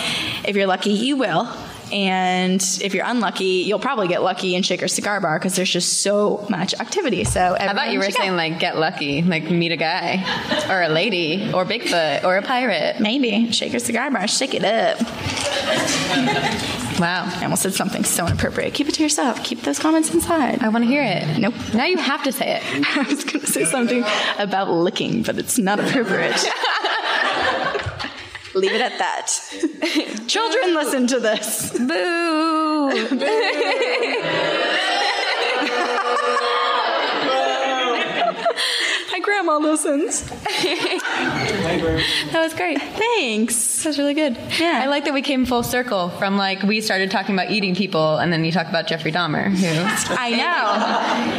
if you're lucky, you will. And if you're unlucky, you'll probably get lucky in Shaker Cigar Bar because there's just so much activity. So I thought you were saying like get lucky, like meet a guy or a lady or Bigfoot or a pirate. maybe Shaker Cigar Bar, shake it up. Wow. I almost said something so inappropriate. Keep it to yourself. Keep those comments inside. I want to hear it. Nope. Now you have to say it. I was going to say something about licking, but it's not appropriate. Leave it at that. Children, listen to this. Boo. My grandma listens. That was great. Thanks. That was really good. Yeah. I like that we came full circle from like we started talking about eating people and then you talk about Jeffrey Dahmer, who I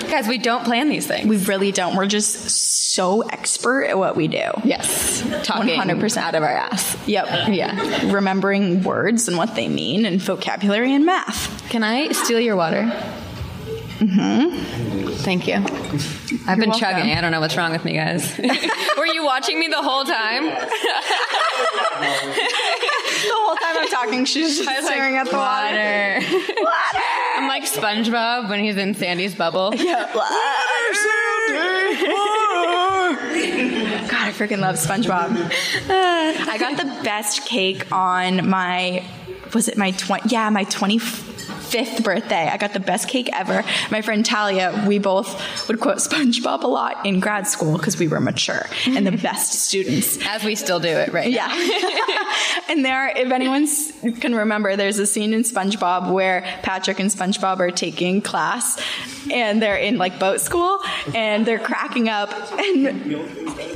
know. guys, we don't plan these things. We really don't. We're just so expert at what we do. yes. Talking 100%. out of our ass. Yep. Yeah. Remembering words and what they mean and vocabulary and math. Can I steal your water? Mm-hmm. Thank you. I've been welcome. chugging. I don't know what's wrong with me, guys. Were you watching me the whole time? The whole time I'm talking, she's just staring like, at the water. water. Water! I'm like SpongeBob when he's in Sandy's bubble. Yeah. water. God, I freaking love SpongeBob. I got the best cake on my was it my 20 yeah, my 25th birthday. I got the best cake ever. My friend Talia, we both would quote SpongeBob a lot in grad school because we were mature and the best students. As we still do it, right? Yeah. and there, if anyone can remember, there's a scene in SpongeBob where Patrick and SpongeBob are taking class and they're in like boat school and they're cracking up. And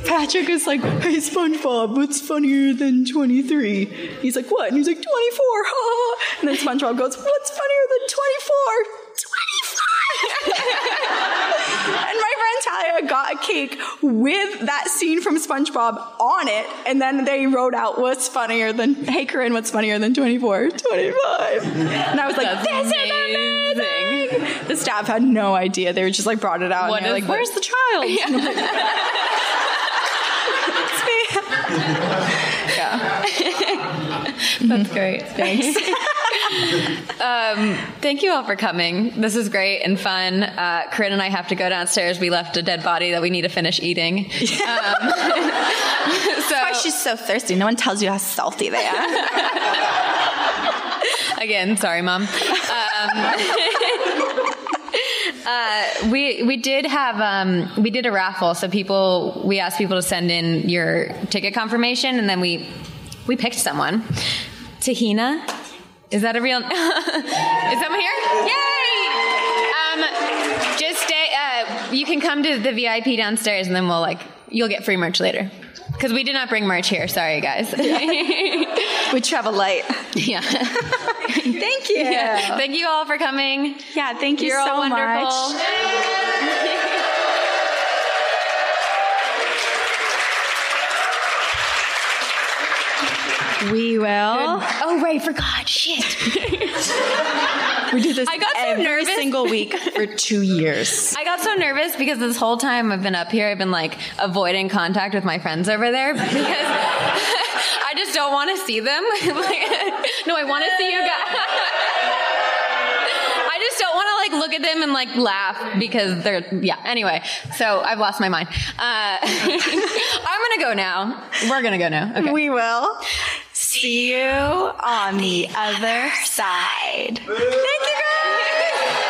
Patrick is like, Hey, SpongeBob, what's funnier than 23? He's like, What? And he's like, 24. Ha." and then SpongeBob goes, What's funnier than 24? 25. and my friend Talia got a cake with that scene from SpongeBob on it, and then they wrote out what's funnier than Hey Corinne, what's funnier than 24? 25. And I was like, That's this is amazing. The staff had no idea. They were just like brought it out What and they're like, Where's the child? And I'm like, it's me. yeah. That's great. Thanks. um, thank you all for coming. This is great and fun. Uh, Corinne and I have to go downstairs. We left a dead body that we need to finish eating. Um, Why so she's so thirsty. No one tells you how salty they are. again, sorry, mom. Um, uh, we we did have um, we did a raffle. So people we asked people to send in your ticket confirmation, and then we we picked someone. Tahina, is that a real? is someone here? Yay! Um, just stay. Uh, you can come to the VIP downstairs, and then we'll like you'll get free merch later. Because we did not bring merch here. Sorry, guys. We travel light. yeah. Thank you. yeah. Thank you all for coming. Yeah, thank you You're so all wonderful. much. We will. Oh right, forgot. Shit. We do this I got so every nervous. single week for two years. I got so nervous because this whole time I've been up here, I've been like avoiding contact with my friends over there because I just don't want to see them. No, I want to see you guys. I just don't want to like look at them and like laugh because they're yeah. Anyway, so I've lost my mind. Uh, I'm gonna go now. We're gonna go now. Okay. We will See you on the other side. Thank you guys.